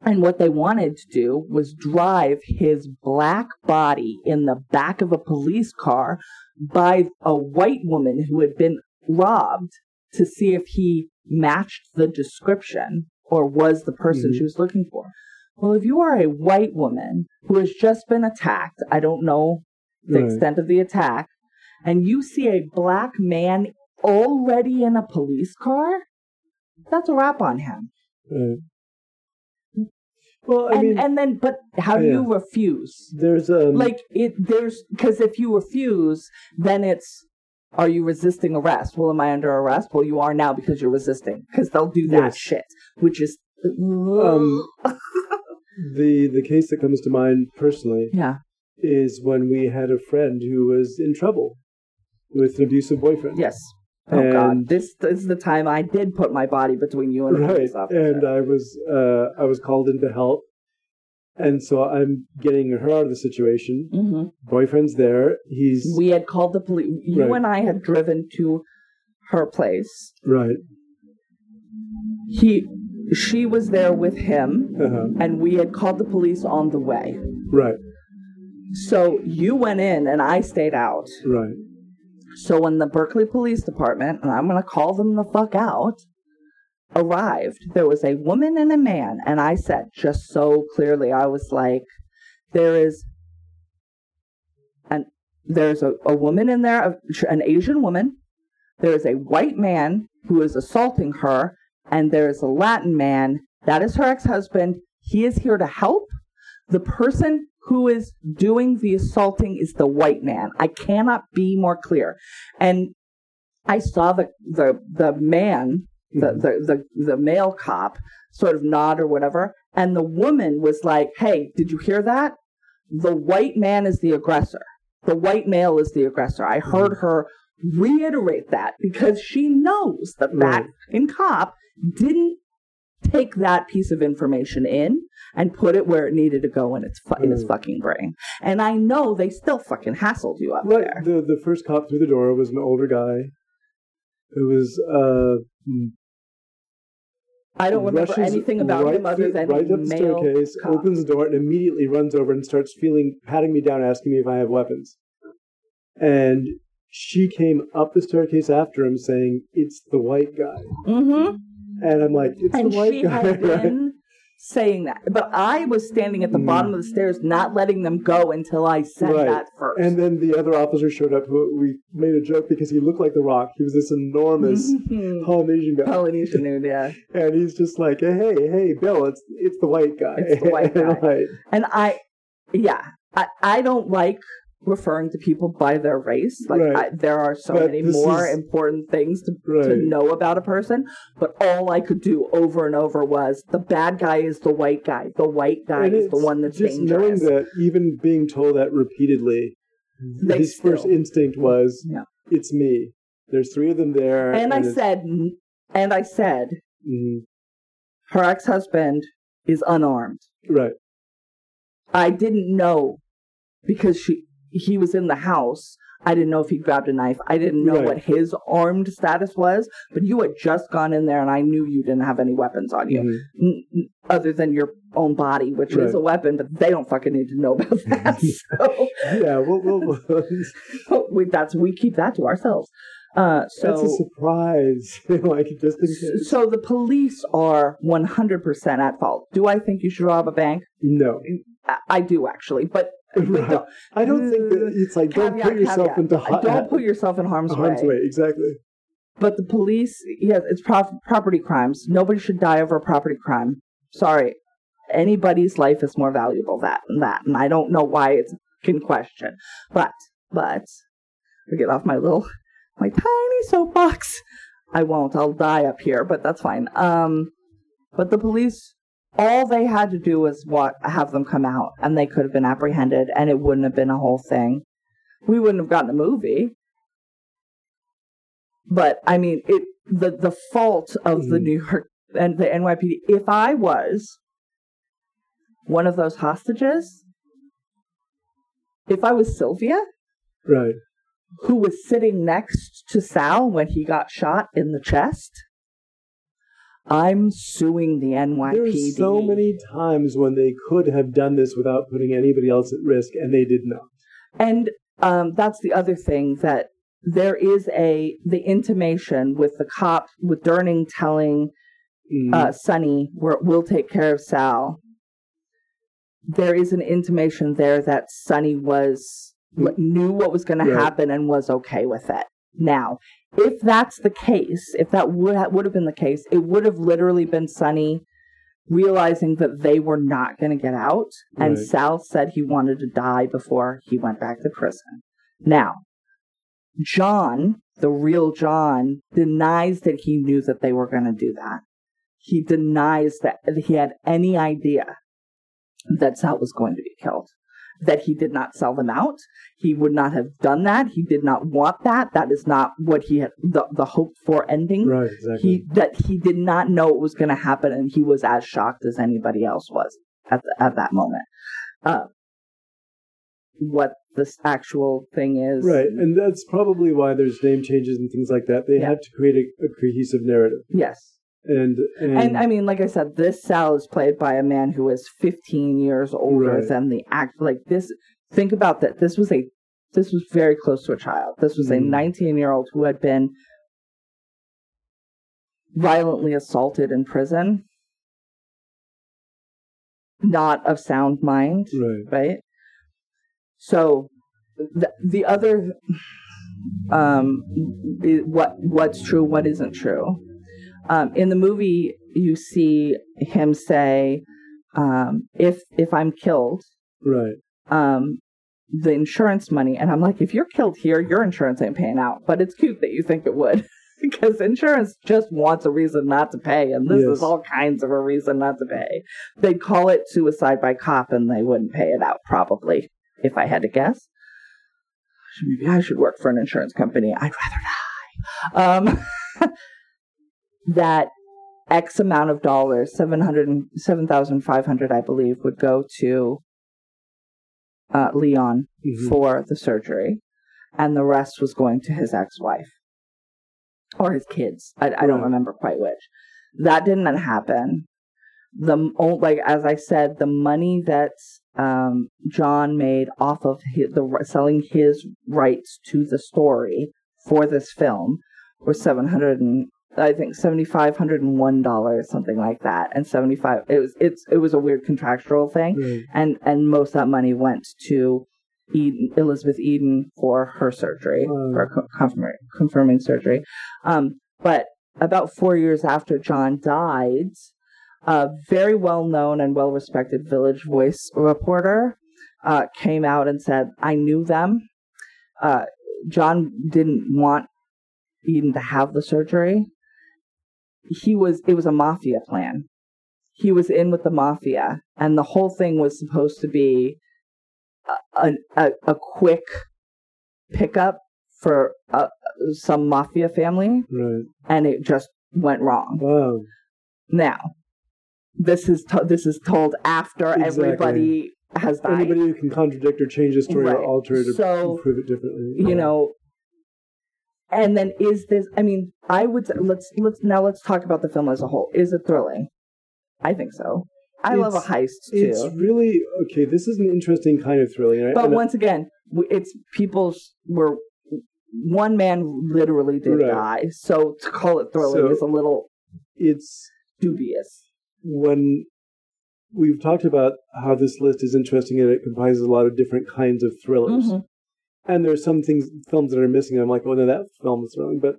And what they wanted to do was drive his black body in the back of a police car by a white woman who had been robbed to see if he matched the description or was the person
Mhm.
she was looking for. Well, if you are a white woman who has just been attacked, I don't know the
Right.
extent of the attack, and you see a black man already in a police car, that's a wrap on him.
Right. Well, I
and
mean,
and then but how do
Yeah.
you refuse
there's um,
like it there's because if you refuse then it's are you resisting arrest well am i under arrest well you are now because you're resisting because they'll do that
Yes.
shit which is
Um, the the case that comes to mind personally
yeah
is when we had a friend who was in trouble with an abusive boyfriend.
yes oh god
And-
this, this is the time i did put my body between you and
right. And I was uh, I was called in to help, and so I'm getting her out of the situation.
hmm
Boyfriend's there. He's
we had called the police you
Right.
and i had driven to her place
right.
he she was there with him
Uh-huh.
and we had called the police on the way
Right.
so you went in and i stayed out
Right.
So when the Berkeley Police Department, and I'm going to call them the fuck out, arrived, there was a woman and a man. And I said, just so clearly, I was like, there is an, there's a, a woman in there, an Asian woman. There is a white man who is assaulting her. And there is a Latin man. That is her ex-husband. He is here to help. The person who is doing the assaulting is the white man. I cannot be more clear. And I saw the the the man, the
Mhm.
the the, the male cop, sort of nod or whatever, and the woman was like, "Hey, did you hear that? The white man is the aggressor. The white male is the aggressor." I heard her reiterate that because she knows that that
Right.
in cop didn't take that piece of information in and put it where it needed to go in its fu- in its
Mm.
fucking brain. And I know they still fucking hassled you up
Right.
there.
The the first cop through the door was an older guy. It was uh
I don't remember anything about
right
him other than
right up the
male
staircase,
cop.
opens the door, and immediately runs over and starts feeling patting me down, asking me if I have weapons. And she came up the staircase after him, saying, "It's the white guy,"
Mm-hmm.
And I'm like, "It's
And
the white
she
guy."
had
right?
been saying that, but I was standing at the
Mm.
bottom of the stairs, not letting them go until I said
Right.
that first.
And then the other officer showed up. Who we made a joke because he looked like the Rock. He was this enormous
Mhm.
Polynesian guy,
Polynesian dude, yeah.
and he's just like, "Hey, hey, Bill, it's it's the white guy."
It's the white
And
guy.
like,
And I, yeah, I, I don't like referring to people by their race. Like
Right.
I, there are so
But
many more
is-
important things to, to know about a person. But all I could do over and over was the bad guy is the white guy. The white guy
And
is the one that's
just knowing that, even being told that repeatedly,
They
his first instinct was,
Yeah.
"It's me." There's three of them there,
and I
it's-
said, and I said,
Mhm.
her ex-husband is unarmed.
right,
I didn't know because she he was in the house. I didn't know if he grabbed a knife. I didn't know
Right.
what his armed status was. But you had just gone in there, and I knew you didn't have any weapons on you,
Mhm.
n- other than your own body, which is a weapon. But they don't fucking need to know about that. so
yeah. Well, well
we, that's we keep that to ourselves. Uh, so
that's a surprise. like just in case.
so the police are 100% at fault. Do I think you should rob a bank?
No,
I, I do actually, but but
Right.
don't-
I don't think that it's like don't put yourself
caveat.
into ha-
don't put yourself in harm's,
harm's
way.
way. Exactly.
But the police, yes, it's prof- property crimes. Nobody should die over a property crime. Sorry, anybody's life is more valuable that than that, and I don't know why it's in question. But but I get off my little my tiny soapbox, I won't. I'll die up here, but that's fine. Um, but the police. All they had to do was what have them come out, and they could have been apprehended, and it wouldn't have been a whole thing. We wouldn't have gotten a movie. But I mean, it the the fault of the
Mhm.
New York and the NYPD. If I was one of those hostages, if I was Sylvia,
Right.
Who was sitting next to Sal when he got shot in the chest, I'm suing the NYPD.
There's so many times when they could have done this without putting anybody else at risk, and they did not.
And um, that's the other thing that there is a the intimation with the cop with Durning telling
Mhm.
uh, Sonny, we're, we'll take care of Sal. There is an intimation there that Sonny was knew what was going to happen and was okay with it. Now, if that's the case, if that would ha- would have been the case, it would have literally been Sonny realizing that they were not going to get out, and
Right.
Sal said he wanted to die before he went back to prison. Now, John, the real John, denies that he knew that they were going to do that. He denies that he had any idea that Sal was going to be killed, that he did not sell them out. He would not have done that. He did not want that. That is not what he had, the, the hoped for ending.
Right, exactly.
He, that he did not know it was going to happen and he was as shocked as anybody else was at, the, at that moment. Uh, what this actual thing is.
Right, and that's probably why there's name changes and things like that. They
Yeah.
had to create a, a cohesive narrative,
Yes.
And and,
And I mean, like I said, this Sal is played by a man who is 15 years older
Right.
than the act. Like this, think about that. This was a, this was very close to a child. This was a
Mhm.
19 year old who had been violently assaulted in prison, not of sound mind,
right,
right? So, the the other, um, what what's true, what isn't true. Um, in the movie, you see him say, um, "If if I'm killed,
right,
um, the insurance money," and I'm like, "If you're killed here, your insurance ain't paying out." But it's cute that you think it would. Because insurance just wants a reason not to pay, and this
Yes.
is all kinds of a reason not to pay. They'd call it suicide by cop, and they wouldn't pay it out, probably, if I had to guess. Maybe I should work for an insurance company. I'd rather die. Um, that X amount of dollars, 700 and- 7,500, I believe, would go to uh, Leon
Mhm.
for the surgery, and the rest was going to his ex-wife or his kids. I, I don't
Right.
remember quite which. That didn't happen. The like as I said, the money that um, John made off of his, the selling his rights to the story for this film was seven hundred and I think seventy five hundred and one dollars, something like that, and seventy five. It was it's it was a weird contractual thing
right.
and and most of that money went to Eden, Elizabeth Eden for her surgery, for co- confirming, confirming surgery. Um, but about four years after John died, a very well known and well respected Village Voice reporter uh, came out and said, "I knew them. Uh, John didn't want Eden to have the surgery. He was it was a mafia plan." he was in with the mafia, and the whole thing was supposed to be a a, a quick pickup for uh, some mafia family,
right.
and it just went wrong.
Wow.
Now, this is to- this is told after
Exactly.
everybody has died.
Anybody who can contradict or change the story or alter it or
So,
improve it differently.
you know and then is this i mean i would say, let's let's now let's talk about the film as a whole is it thrilling i think so i love a heist too
It's really okay. This is an interesting kind of thrilling. Right?
But
uh,
once again, it's people's were one man literally did
Right.
die, so to call it thrilling
So-
is a little
it's
dubious.
when we've talked about how this list is interesting and it comprises a lot of different kinds of thrillers.
Mhm.
And there's some things, films that are missing. I'm like, oh no, that film is thrilling. But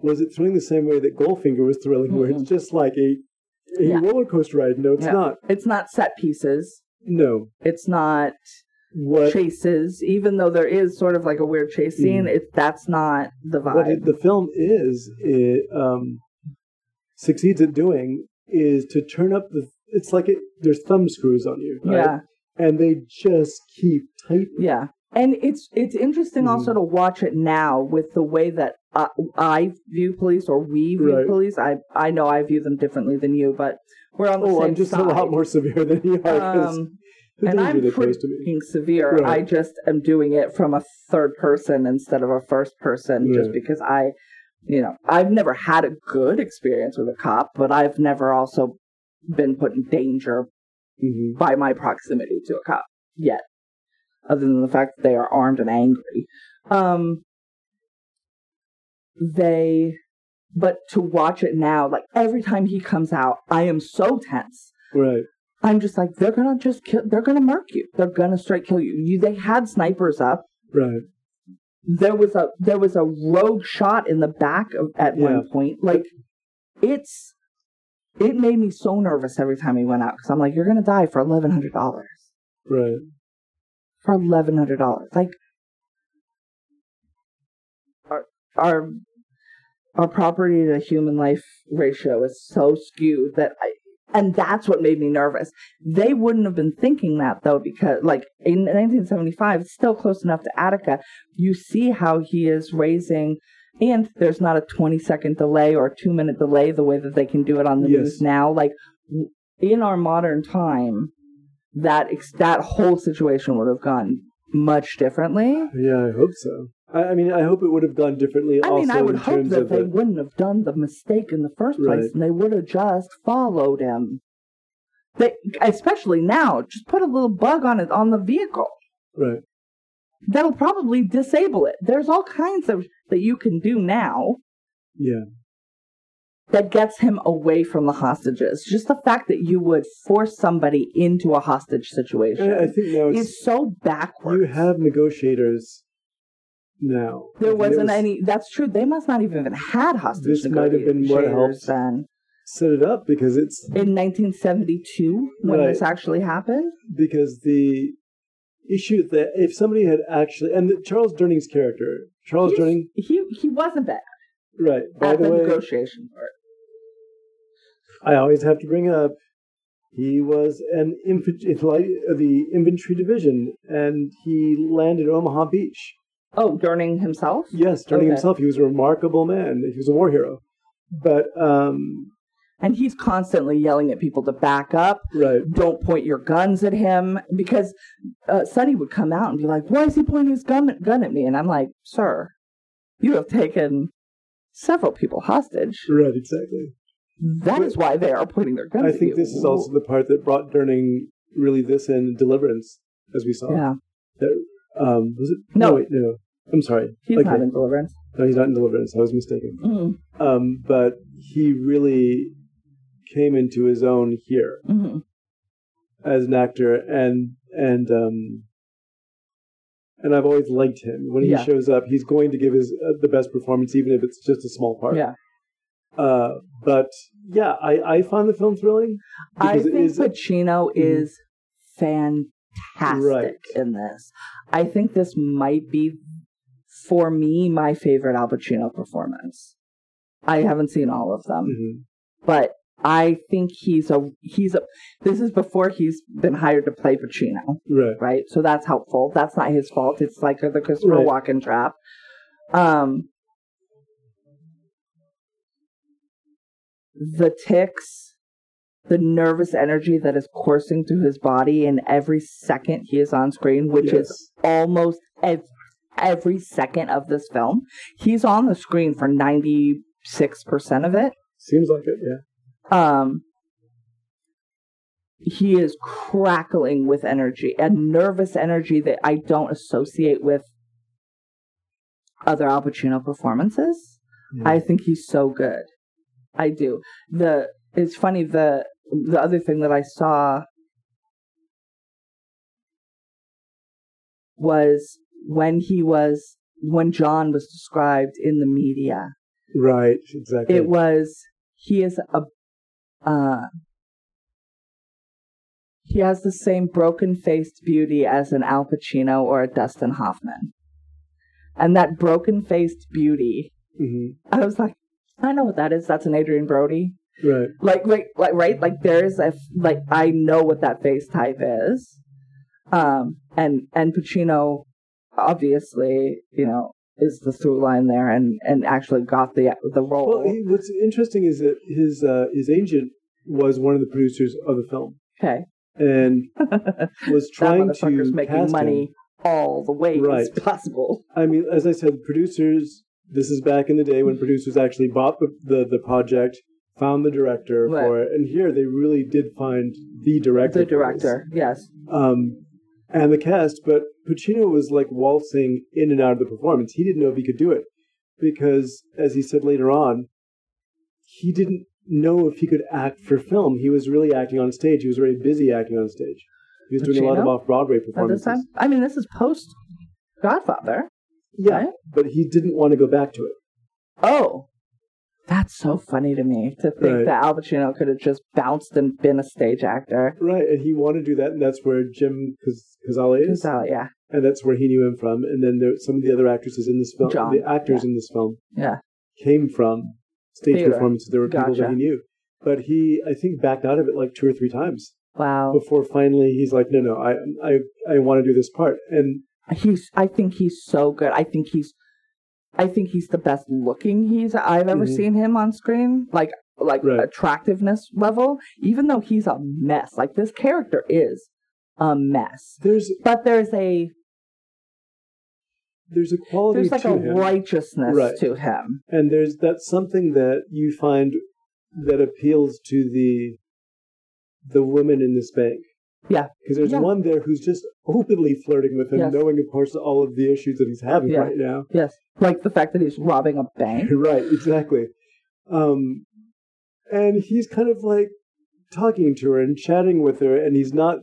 was it thrilling the same way that Goldfinger was thrilling, where it's just like a a
Yeah.
roller coaster ride? No, it's
Yeah.
not.
It's not set pieces.
No.
It's not
What
chases, even though there is sort of like a weird chase scene.
Mhm.
It that's not the
what
vibe.
it, the film is it um, succeeds at doing is to turn up the. It's like it, there's thumb screws on you, right?
Yeah,
and they just keep tight.
yeah. And it's it's interesting
Mhm.
also to watch it now with the way that uh, I view police or we view
Right.
police. I I know I view them differently than you, but we're on the
Oh,
same
I'm just
side.
a lot more severe than you are.
Um, and I'm
they
pretty
pose to me.
fucking severe.
Right.
I just am doing it from a third person instead of a first person, just because I, you know, I've never had a good experience with a cop, but I've never also been put in danger
hmm
by my proximity to a cop yet, other than the fact that they are armed and angry. Um, they, but to watch it now, like every time he comes out, I am so tense.
Right.
I'm just like, they're gonna just kill, they're gonna murk you. They're gonna straight kill you. you. They had snipers up.
Right.
There was a, there was a rogue shot in the back of, at
Yeah.
one point. Like, it's, it made me so nervous every time he went out because I'm like, you're gonna die for eleven hundred dollars.
Right.
For eleven hundred dollars. Like our our our property to human life ratio is so skewed that I and that's what made me nervous. They wouldn't have been thinking that though, because like in 1975, it's still close enough to Attica. You see how he is raising, and there's not a 20 second delay or a two minute delay the way that they can do it on the
Yes.
news now. Like in our modern time, that ex- that whole situation would have gone much differently.
Yeah, I hope so. I, I mean, I hope it would have gone differently.
I mean, I would hope that they
the,
wouldn't have done the mistake in the first place,
Right.
and they would have just followed him. They, especially now, just put a little bug on it on the vehicle.
right.
That'll probably disable it. There's all kinds of that you can do now
Yeah.
That gets him away from the hostages. Just the fact that you would force somebody into a hostage situation
I, I think now
is so backwards.
you have negotiators now.
There
I think it
wasn't
was
any. That's true. They must not even have had hostage
This might have been what helped
then.
set it up because it's
In 1972, when
Right.
this actually happened.
because the issue that if somebody had actually and the, Charles Durning's character, Charles Durning,
He he wasn't bad
right? By
at
the
the
way,
negotiation part.
I always have to bring up he was an infantry, the infantry division, and he landed at Omaha Beach.
Oh, Durning himself.
Yes, Durning
Okay.
himself, he was a remarkable man. He was a war hero. But um,
And he's constantly yelling at people to back up.
right,
Don't point your guns at him because uh, Sonny would come out and be like, "Why is he pointing his gun gun at me?" And I'm like, "Sir, you have taken several people hostage.
right, exactly.
That is why they are pointing their guns."
I think this is also the part that brought Durning really this in Deliverance, as we saw.
yeah.
That, um, was it?
No.
wait, no. I'm sorry.
He's
Okay.
not in Deliverance.
No, he's not in Deliverance. I was mistaken.
Mm,
Um, but he really came into his own here
hmm
as an actor, and and um, and I've always liked him. When he
Yeah.
shows up, he's going to give his uh, the best performance, even if it's just a small part.
Yeah.
Uh, but yeah, I I found the film thrilling.
I think
is- Mm-hmm.
Pacino is fantastic
Right.
in this. I think this might be, for me, my favorite Al Pacino performance. I haven't seen all of them,
Mhm.
but I think he's a he's a. This is before he's been hired to play Pacino,
Right.
right? So that's helpful. That's not his fault. It's like the Christopher
Right.
Walken trap. Um, the ticks, the nervous energy that is coursing through his body in every second he is on screen, which is almost ev- every second of this film. He's on the screen for 96% of it.
Seems like it. Yeah.
Um, he is crackling with energy, a nervous energy that I don't associate with other Al Pacino performances.
Yeah.
I think he's so good. I do. The it's funny the the other thing that I saw was when he was when John was described in the media.
Right. Exactly.
It was he is a uh he has the same broken faced beauty as an Al Pacino or a Dustin Hoffman. And that broken faced beauty,
Mhm.
I was like, I know what that is. That's an Adrien Brody.
Right.
Like, like, like, right? Like, there's a like, I know what that face type is. Um, and and Pacino obviously, you know, is the through line there, and and actually got the the role.
Well, he, what's interesting is that his uh, his agent was one of the producers of the film
okay,
and was
that
trying to
motherfucker's making money
him.
all the ways
Right.
possible.
I mean, as I said, producers. This is back in the day when producers actually bought the the, the project, found the director
Right.
for it, and here they really did find the director.
The director, yes,
um, and the cast, but Pacino was like waltzing in and out of the performance. He didn't know if he could do it because, as he said later on, he didn't know if he could act for film. He was really acting on stage. He was very busy acting on stage. He was doing a lot of off Broadway
at this
performances.
time. I mean, this is post Godfather.
Yeah,
right?
but he didn't want to go back to it.
Oh, that's so funny to me to think
Right.
that Al Pacino could have just bounced and been a stage actor.
Right, and he wanted to do that, and that's where Jim Caz- Cazale is,
So, yeah,
and that's where he knew him from. And then there, some of the other actresses in this film,
John,
the actors
yeah.
in this film,
yeah.
came from stage
Theater.
performances. There were people that he knew, but he, I think, backed out of it like two or three times
Wow.
before finally he's like, no, no, I, I, I want to do this part. And
He's. I think he's so good. I think he's. I think he's the best looking he's I've ever
Mhm.
seen him on screen. Like like
Right.
attractiveness level. Even though he's a mess, like this character is a mess.
there's,
But there's a
there's a quality
there's like
to
a
him,
righteousness
Right.
to him.
and there's that's something that you find that appeals to the, the women in this bank.
Yeah.
Because there's
Yeah.
one there who's just openly flirting with him,
Yes.
knowing, of course, all of the issues that he's having
Yeah.
right now.
Yes. Like the fact that he's robbing a bank.
right, exactly. Um, and he's kind of like talking to her and chatting with her, and he's not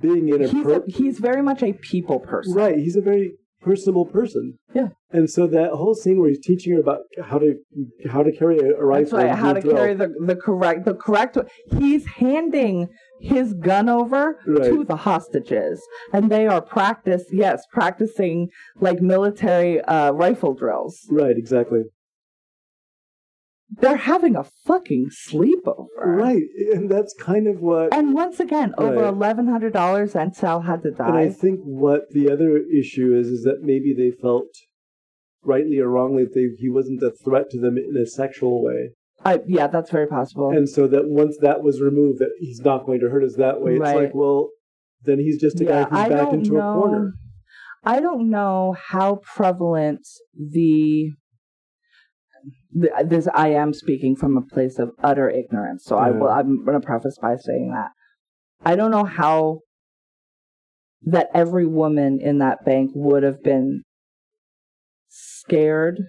being
He's, a,
inappropriate.
he's very much a people person.
Right, he's a very personable person.
Yeah.
And so that whole scene where he's teaching her about how to how to carry a, rifle,
right. How to
drill.
carry the, the correct the correct. He's handing his gun over
Right.
to the hostages, and they are practice. Yes, practicing like military uh, rifle drills.
Right, exactly.
They're having a fucking sleepover.
Right, and that's kind of what.
And once again, over eleven hundred dollars, and Sal had to die.
And I think what the other issue is is that maybe they felt, rightly or wrongly, that they, he wasn't a threat to them in a sexual way,
I, yeah, that's very possible.
and so that once that was removed, that he's not going to hurt us that way. It's like, well, then he's just a
yeah,
guy who's
I
back into
know.
a corner.
I don't know how prevalent the this. I am speaking from a place of utter ignorance, so I will I'm going to preface by saying that I don't know how that every woman in that bank would have been scared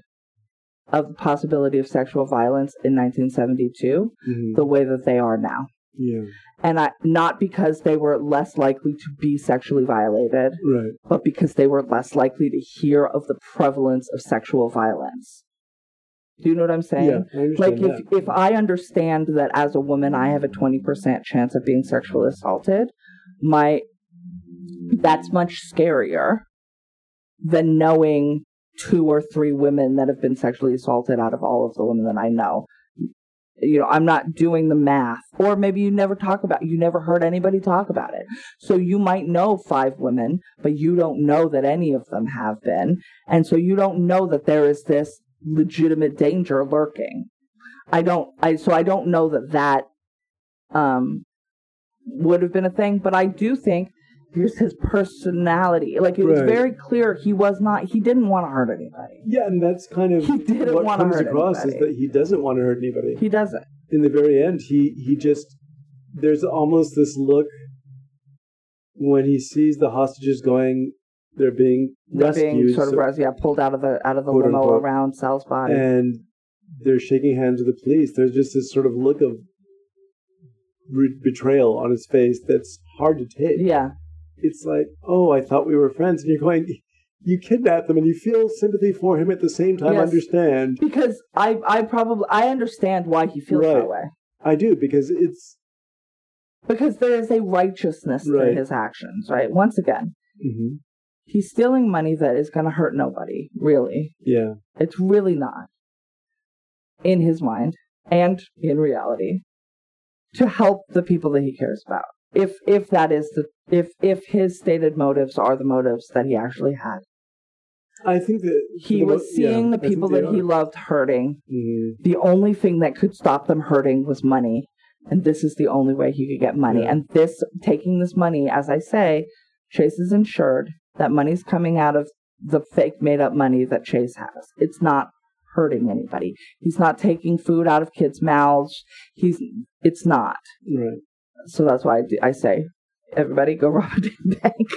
of the possibility of sexual violence in 1972
Mhm.
the way that they are now.
Yeah,
And I, not because they were less likely to be sexually violated,
right.
but because they were less likely to hear of the prevalence of sexual violence. Do you know what I'm saying?
Yeah, I understand
Like
that.
if if I understand that as a woman I have a 20% chance of being sexually assaulted, my that's much scarier than knowing two or three women that have been sexually assaulted out of all of the women that I know. You know, I'm not doing the math. Or maybe you never talk about you never heard anybody talk about it. So you might know five women, but you don't know that any of them have been. And so you don't know that there is this legitimate danger lurking. I don't I so I don't know that that um would have been a thing, but I do think here's his personality. Like it was very clear he was not he didn't want to hurt anybody.
Yeah, and that's kind of
He didn't
what comes
hurt
across
anybody.
is that he doesn't want to hurt anybody.
He doesn't.
in the very end, he he just there's almost this look when he sees the hostages going, they're being
They're
rescued,
being sort of
so-
res- yeah, pulled out of the out of the limo
unquote.
around Sal's body.
and they're shaking hands with the police. There's just this sort of look of re- betrayal on his face that's hard to take.
yeah.
It's like, oh, I thought we were friends, and you're going. You kidnap them, and you feel sympathy for him at the same time.
Yes.
Understand?
Because I I probably I understand why he feels
Right.
that way.
I do because it's.
Because there is a righteousness
Right.
to his actions, right? Once again,
Mhm.
He's stealing money that is going to hurt nobody, really.
Yeah,
It's really not. In his mind and in reality. To help the people that he cares about. If if that is the If if his stated motives are the motives that he actually had,
I think that
he was
mo-
seeing
yeah,
the people that he loved hurting.
Mhm.
The only thing that could stop them hurting was money, and this is the only way he could get money.
Yeah.
And this taking this money, as I say, Chase is insured. That money's coming out of the fake made up money that Chase has. It's not hurting anybody. He's not taking food out of kids' mouths. He's it's not.
Right.
So that's why I, do, I say, everybody go rob a damn bank.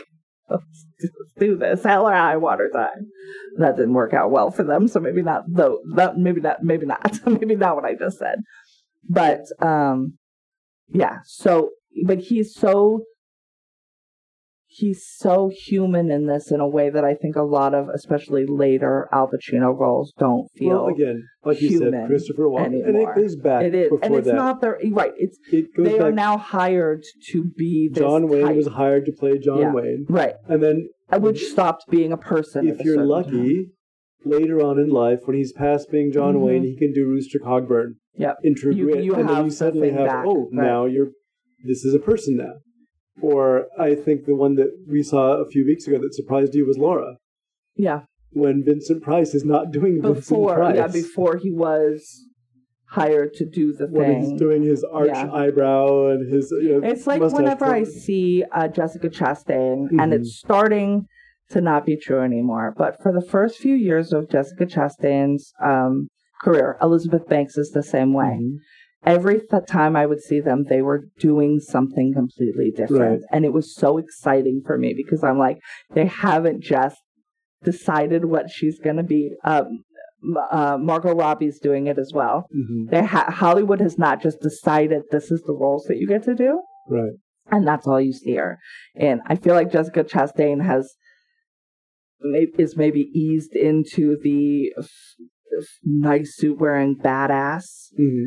Let's do- let's do this. Hell or high water time. That didn't work out well for them, so maybe not though that maybe not maybe not. maybe not what I just said. But um yeah, so but he's so he's so human in this in a way that I think a lot of especially later Al Pacino roles don't feel.
Well, again, like you said, Christopher Walken, and it goes back
it is, and it's
that.
not their right. It's
it goes
they are now hired to be this
John Wayne
type.
was hired to play John
Yeah.
Wayne,
right,
and then
which stopped being a person.
if
a
you're lucky,
time.
later on in life, when he's past being John
Mhm.
Wayne, he can do Rooster Cogburn
Yep.
in True
You-
Grit,
you
and then you suddenly have
back,
oh,
right.
now you're this is a person now. Or I think the one that we saw a few weeks ago that surprised you was Laura,
yeah,
when Vincent Price is not doing Vincent
before
Price.
yeah before he was hired to do the
when he's
thing.
doing his arch
Yeah.
eyebrow and his you know,
It's like whenever I see uh, Jessica Chastain, and
Mhm.
it's starting to not be true anymore. But for the first few years of Jessica Chastain's um, career, Elizabeth Banks is the same way.
Mhm.
Every th- time I would see them, they were doing something completely different.
Right.
And it was so exciting for me because I'm like, they haven't just decided what she's going to be. Um, uh, Margot Robbie's doing it as well.
Mhm.
They ha- Hollywood has not just decided this is the roles that you get to do,
Right.
and that's all you see her. And I feel like Jessica Chastain has is maybe eased into the nice suit wearing badass
Mhm.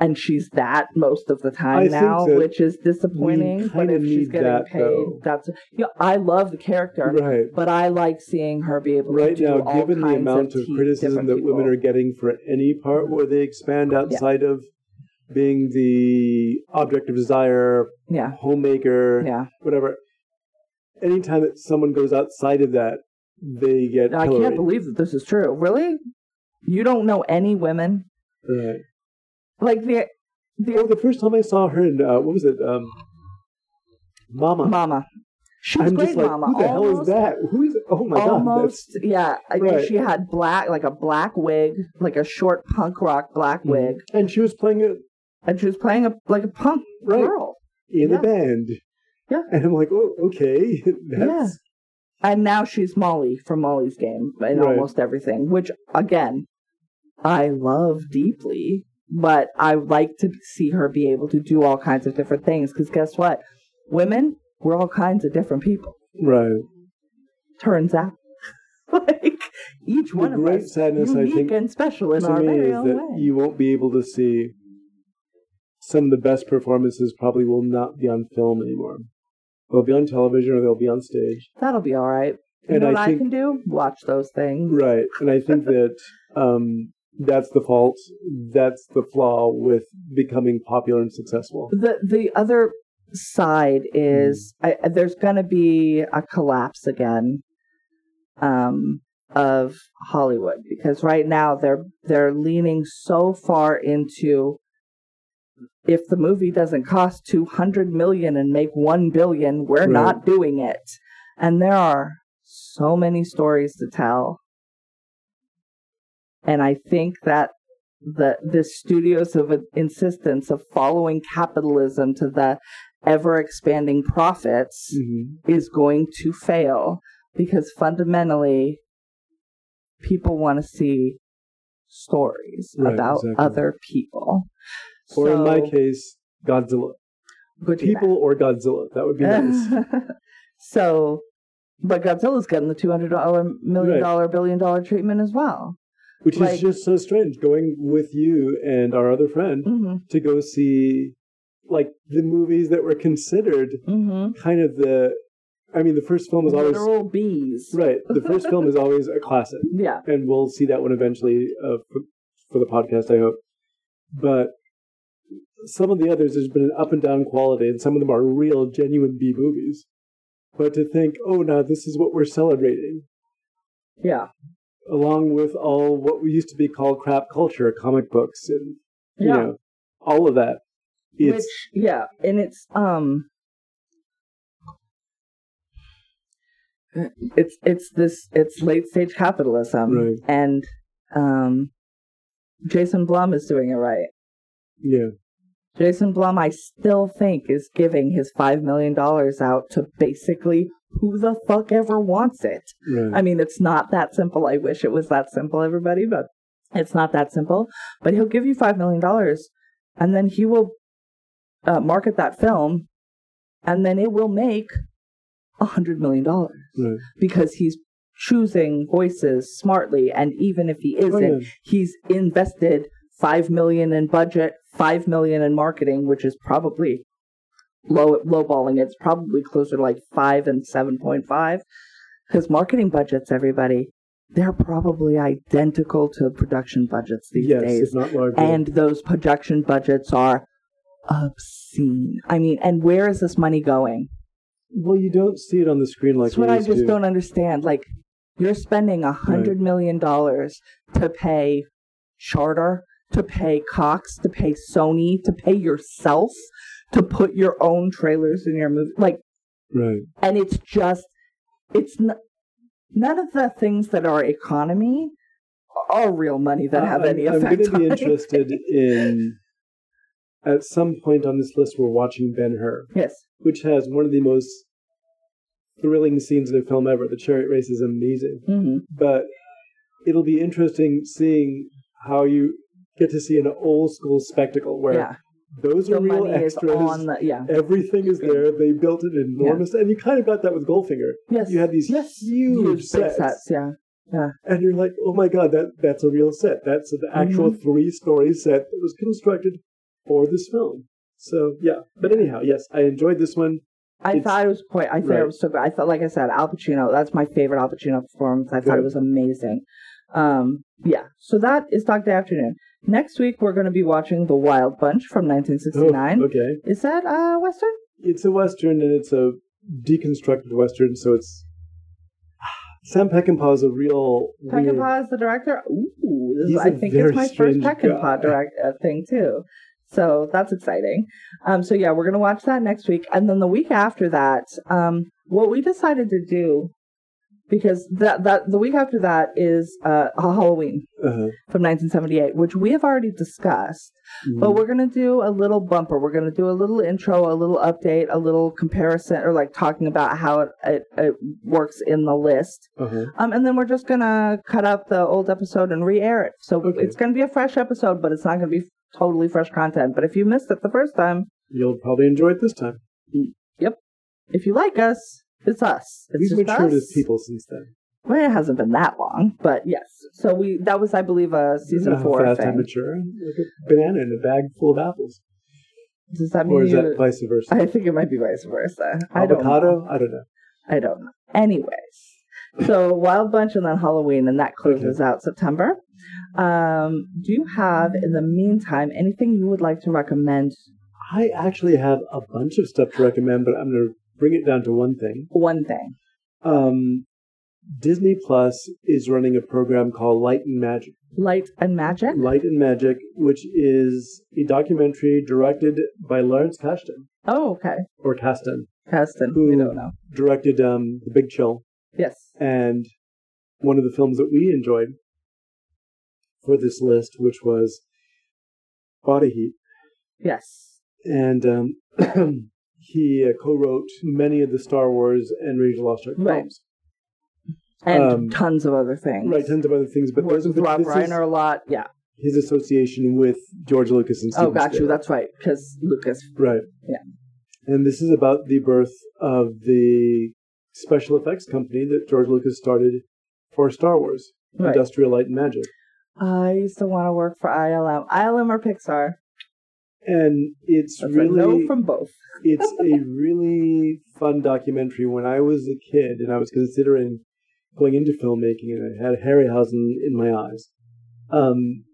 And she's that most of the time
I
now, which is disappointing. But if she's getting
that,
paid,
though.
that's you know, I love the character,
Right.
but I like seeing her be able
Right
to do
now, given the amount
of,
of criticism that women are getting for any part where they expand outside of being the object of desire,
yeah,
homemaker,
yeah.
whatever, anytime that someone goes outside of that, they get
I can't believe that this is true. Really, you don't know any women
Right.
Like the the
Oh, the first time I saw her in uh, what was it, um, Mama.
Mama. She was
I'm
great,
just like,
Mama.
who the hell is that? Who is? Oh my god!
almost yeah I
Right.
think she had black like a black wig like a short punk rock black wig
and she was playing it
and she was playing a like a punk
Right.
girl
in
Yeah.
the band.
Yeah.
And I'm like, oh, okay. That's
and now she's molly from molly's game in
Right.
almost everything which again i love deeply but i like to see her be able to do all kinds of different things because guess what women we're all kinds of different people
right.
turns out like each
The
one of
great
us
sadness, I
unique
think,
and special in our
me
very own
that
way
you won't be able to see some of the best performances probably will not be on film anymore. They'll be on television or they'll be on stage.
That'll be all right. You
And
know
I
what I,
think-
can do? Watch those things.
Right. And I think that um, that's the fault. That's the flaw with becoming popular and successful.
The the other side is I, there's going to be a collapse again um, of Hollywood because right now they're they're leaning so far into if the movie doesn't cost 200 million and make 1 billion we're
Right.
not doing it and there are so many stories to tell and i think that the the studios of insistence of following capitalism to the ever expanding profits
Mm-hmm.
is going to fail because fundamentally people want to see stories
Right,
about
exactly.
other people.
Or in my case, Godzilla.
good
People or Godzilla. That would be nice.
so, but Godzilla's getting the two hundred dollar million
Right.
dollar billion dollar treatment as well.
Which
Like-
is just so strange. Going with you and our other friend
hmm
to go see like the movies that were considered
hmm
kind of the I mean the first film is always
Literal bees.
right. The first film is always a classic.
Yeah.
and we'll see that one eventually uh, for, for the podcast, I hope. But some of the others, there's been an up and down quality, and some of them are real, genuine B movies. But to think, oh, now this is what we're celebrating,
Yeah.
Along with all what we used to be called crap culture, comic books, and you
Yeah.
know, all of that. It's
Which yeah, and it's um it's it's this it's late stage capitalism
Right.
and um Jason Blum is doing it right.
yeah,
Jason Blum I still think is giving his 5 million dollars out to basically who the fuck ever wants it.
right.
I mean, it's not that simple. I wish it was that simple, everybody, but it's not that simple. But he'll give you $5 million and then he will uh, market that film and then it will make $100 million
right.
because he's choosing voices smartly. And even if he isn't,
Oh, yeah.
he's invested 5 million in budget, 5 million in marketing, which is probably low lowballing. It's probably closer to like 5 and 7.5 because marketing budgets, everybody, they're probably identical to production budgets these
Yes,
days. And those production budgets are obscene. I mean, and where is this money going?
well, you don't see it on the screen like
That's what I just
to.
don't understand. Like, you're spending a hundred million dollars to pay Charter, to pay Cox, to pay Sony, to pay yourself, to put your own trailers in your movie. Like,
Right.
and it's just, it's n- none of the things that are economy are real money that have
I'm,
any
I'm going to be interested in. At some point on this list, we're watching Ben Hur,
Yes.
which has one of the most thrilling scenes in a film ever. The chariot race is amazing,
hmm
but it'll be interesting seeing how you get to see an old school spectacle where
Yeah.
those are
The
real
money is
extras.
on the, yeah.
Everything is there. They built an enormous, and you kind of got that with Goldfinger.
Yes.
You had these
yes.
huge,
big
sets,
sets. Yeah.
and you're like, "Oh my god, that that's a real set. That's an actual
Mm-hmm.
three-story set that was constructed for this film." So yeah, but anyhow, yes, I enjoyed this one.
I
It's-
thought it was quite. I thought
right.
it was so good. I thought, like I said, Al Pacino. That's my favorite Al Pacino performance. I thought it was amazing. Um, yeah. So that is Dog Day Afternoon. Next week we're going to be watching The Wild Bunch from
Oh,
1969.
okay,
Is that a western?
it's a western and it's a deconstructed western, so it's Sam Peckinpah is a real.
Peckinpah is the director. Ooh, this I think it's my first Peckinpah
guy.
direct uh, thing too. So that's exciting. Um, so yeah, we're gonna watch that next week, and then the week after that, um, what we decided to do, because that that the week after that is uh Halloween
Uh-huh.
from 1978, which we have already discussed. But we're gonna do a little bumper. We're gonna do a little intro, a little update, a little comparison, or like talking about how it it, it works in the list.
Uh-huh.
Um, and then we're just gonna cut up the old episode and re-air it. So
Okay.
it's gonna be a fresh episode, but it's not gonna be totally fresh content. But if you missed it the first time,
You'll probably enjoy it this time. Yep.
If you like us, it's us. It's
We've matured
us.
as people since then.
Well, it hasn't been that long, but yes. So we that was, I believe, a season
How
four
fast I mature. Like a banana in a bag full of apples.
Does that mean
Or is
you?
that vice versa?
I think it might be vice versa. I don't know.
Avocado? I don't know.
I don't know. Anyways, so Wild Bunch and then Halloween, and that closes out September. Um, do you have, in the meantime, anything you would like to recommend?
I actually have a bunch of stuff to recommend, but I'm going to bring it down to one thing.
One thing.
Um, Disney Plus is running a program called Light and Magic.
Light and Magic?
Light and Magic, which is a documentary directed by Lawrence Kasdan,
Oh, okay.
or Kasdan,
Keston.
Who-
We don't know.
directed um, The Big Chill,
Yes.
and one of the films that we enjoyed for this list, which was Body Heat.
Yes.
And um, he uh, co-wrote many of the Star Wars and Raiders of the Lost Ark
Right.
films.
And
Um,
tons of other things.
Right, tons of other things, but
Worked
those,
with Rob Reiner a lot. Yeah.
his association with George Lucas and Steven
Oh, got you. That's right. Because Lucas.
Right.
Yeah.
And this is about the birth of the special effects company that George Lucas started for Star Wars,
Right.
Industrial Light and Magic.
I used to want to work for ILM. ILM or Pixar?
And it's
That's
really
no from both.
it's a really fun documentary. When I was a kid and I was considering going into filmmaking and I had Harryhausen in my eyes, um,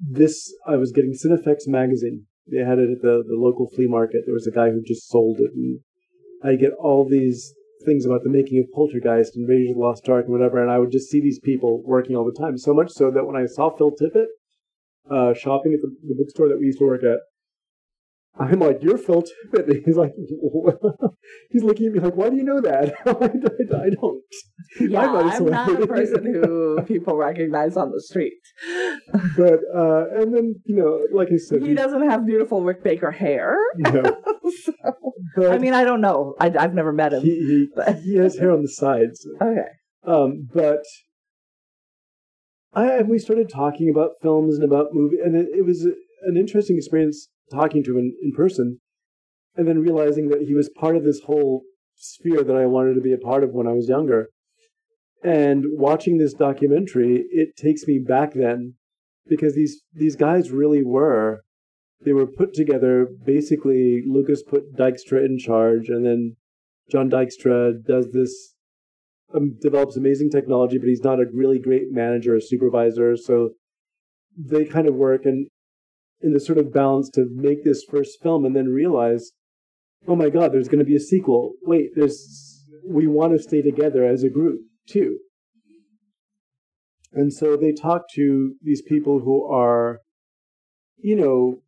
this I was getting Cinefex magazine. They had it at the, the local flea market. There was a guy who just sold it, and I get all these things about the making of Poltergeist and Raiders of the Lost Ark and whatever, and I would just see these people working all the time. So much so that when I saw Phil Tippett uh, shopping at the, the bookstore that we used to work at, I'm like, you're Phil Tippett. He's like, he's looking at me like, why do you know that? I, don't.
Yeah,
I'm not a
I'm not a person who people recognize on the street.
But uh, and then you know, like I said,
He doesn't have beautiful Rick Baker hair.
no,
So,
but
I mean, I don't know. I, I've never met him.
he, he he has hair on the sides.
okay.
Um, but I we started talking about films and about movie, and it, it was an interesting experience talking to him in, in person, and then realizing that he was part of this whole sphere that I wanted to be a part of when I was younger. And watching this documentary, it takes me back then, because these these guys really were. They were put together. Basically, Lucas put Dykstra in charge, and then John Dykstra does this um, develops amazing technology, but he's not a really great manager or supervisor. So they kind of work and in this sort of balance to make this first film and then realize, oh my God, there's going to be a sequel. Wait, there's we want to stay together as a group too. And so they talk to these people who are, you know,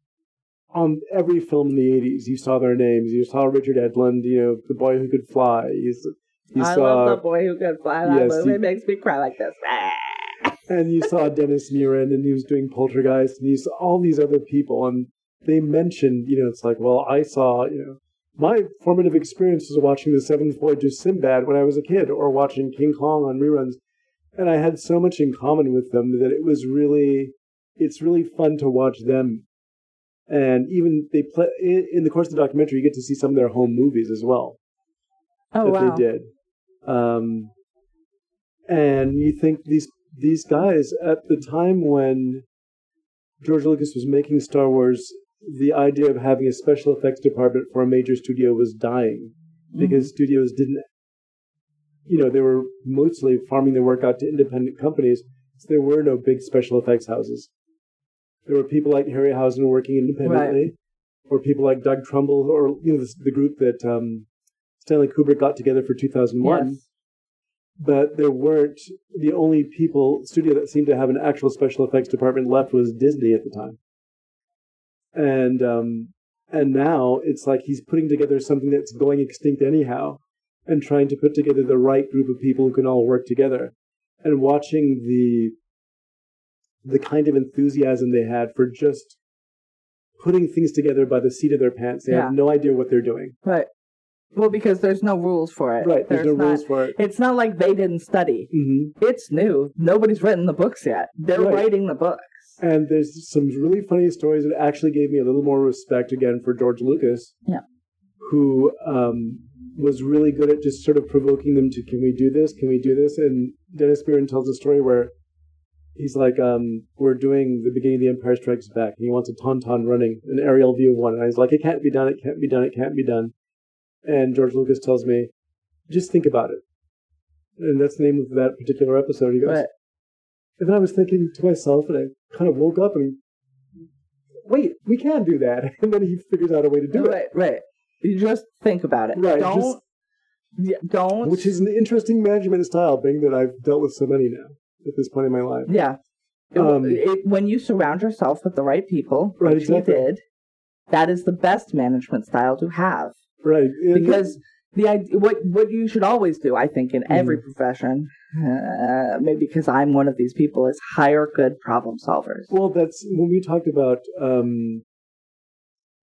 on every film in the 80s. You saw their names. You saw Richard Edlund, you know, the boy who could fly. He's, you
I
saw,
love the boy who can fly. That
Yes,
movie
you-
makes me cry like this.
and you saw Dennis Muren, and he was doing Poltergeist, and you saw all these other people, and they mentioned, you know, it's like, well, I saw, you know, my formative experience was watching The Seventh Voyage of Sinbad when I was a kid, or watching King Kong on reruns, and I had so much in common with them that it was really, it's really fun to watch them. And even they play in, in the course of the documentary, you get to see some of their home movies as well
Oh
that
wow!
they did. Um, and you think these these guys at the time when George Lucas was making Star Wars, the idea of having a special effects department for a major studio was dying because studios didn't, you know, they were mostly farming their work out to independent companies, so there were no big special effects houses. There were people like Harryhausen working independently, or people like Doug Trumbull, or you know, the, the group that um, Stanley Kubrick got together for 2001
Yes.
but there weren't the only people studio that seemed to have an actual special effects department left was Disney at the time. And um and now it's like he's putting together something that's going extinct anyhow and trying to put together the right group of people who can all work together. And watching the the kind of enthusiasm they had for just putting things together by the seat of their pants. They
Yeah.
have no idea what they're doing.
Right. Well, because there's no rules for it.
Right. There's, no
not,
rules for it.
It's not like they didn't study.
hmm
It's new. Nobody's written the books yet. They're
Right.
writing the books.
And there's some really funny stories that actually gave me a little more respect again for George Lucas.
Yeah.
Who um, was really good at just sort of provoking them to, can we do this? Can we do this? And Dennis Muren tells a story where he's like, um, we're doing the beginning of The Empire Strikes Back. And he wants a tauntaun running, an aerial view of one. And he's like, it can't be done, it can't be done, it can't be done. And George Lucas tells me, just think about it. And that's the name of that particular episode. He goes,
But
and then I was thinking to myself, and I kind of woke up and, wait, we can do that. And then he figures out a way to do it.
right, right. You just think about it.
Right,
Don't.
just-
yeah, don't.
which is an interesting management style, being that I've dealt with so many now at this point in my life.
Yeah. It-
Um,
it- when you surround yourself with the right people,
Right,
which
exactly.
he did, that is the best management style to have.
Right.
Because the idea, what what you should always do, I think, in
Mm-hmm.
every profession, uh, maybe because I'm one of these people, is hire good problem solvers.
well, that's when we talked about um,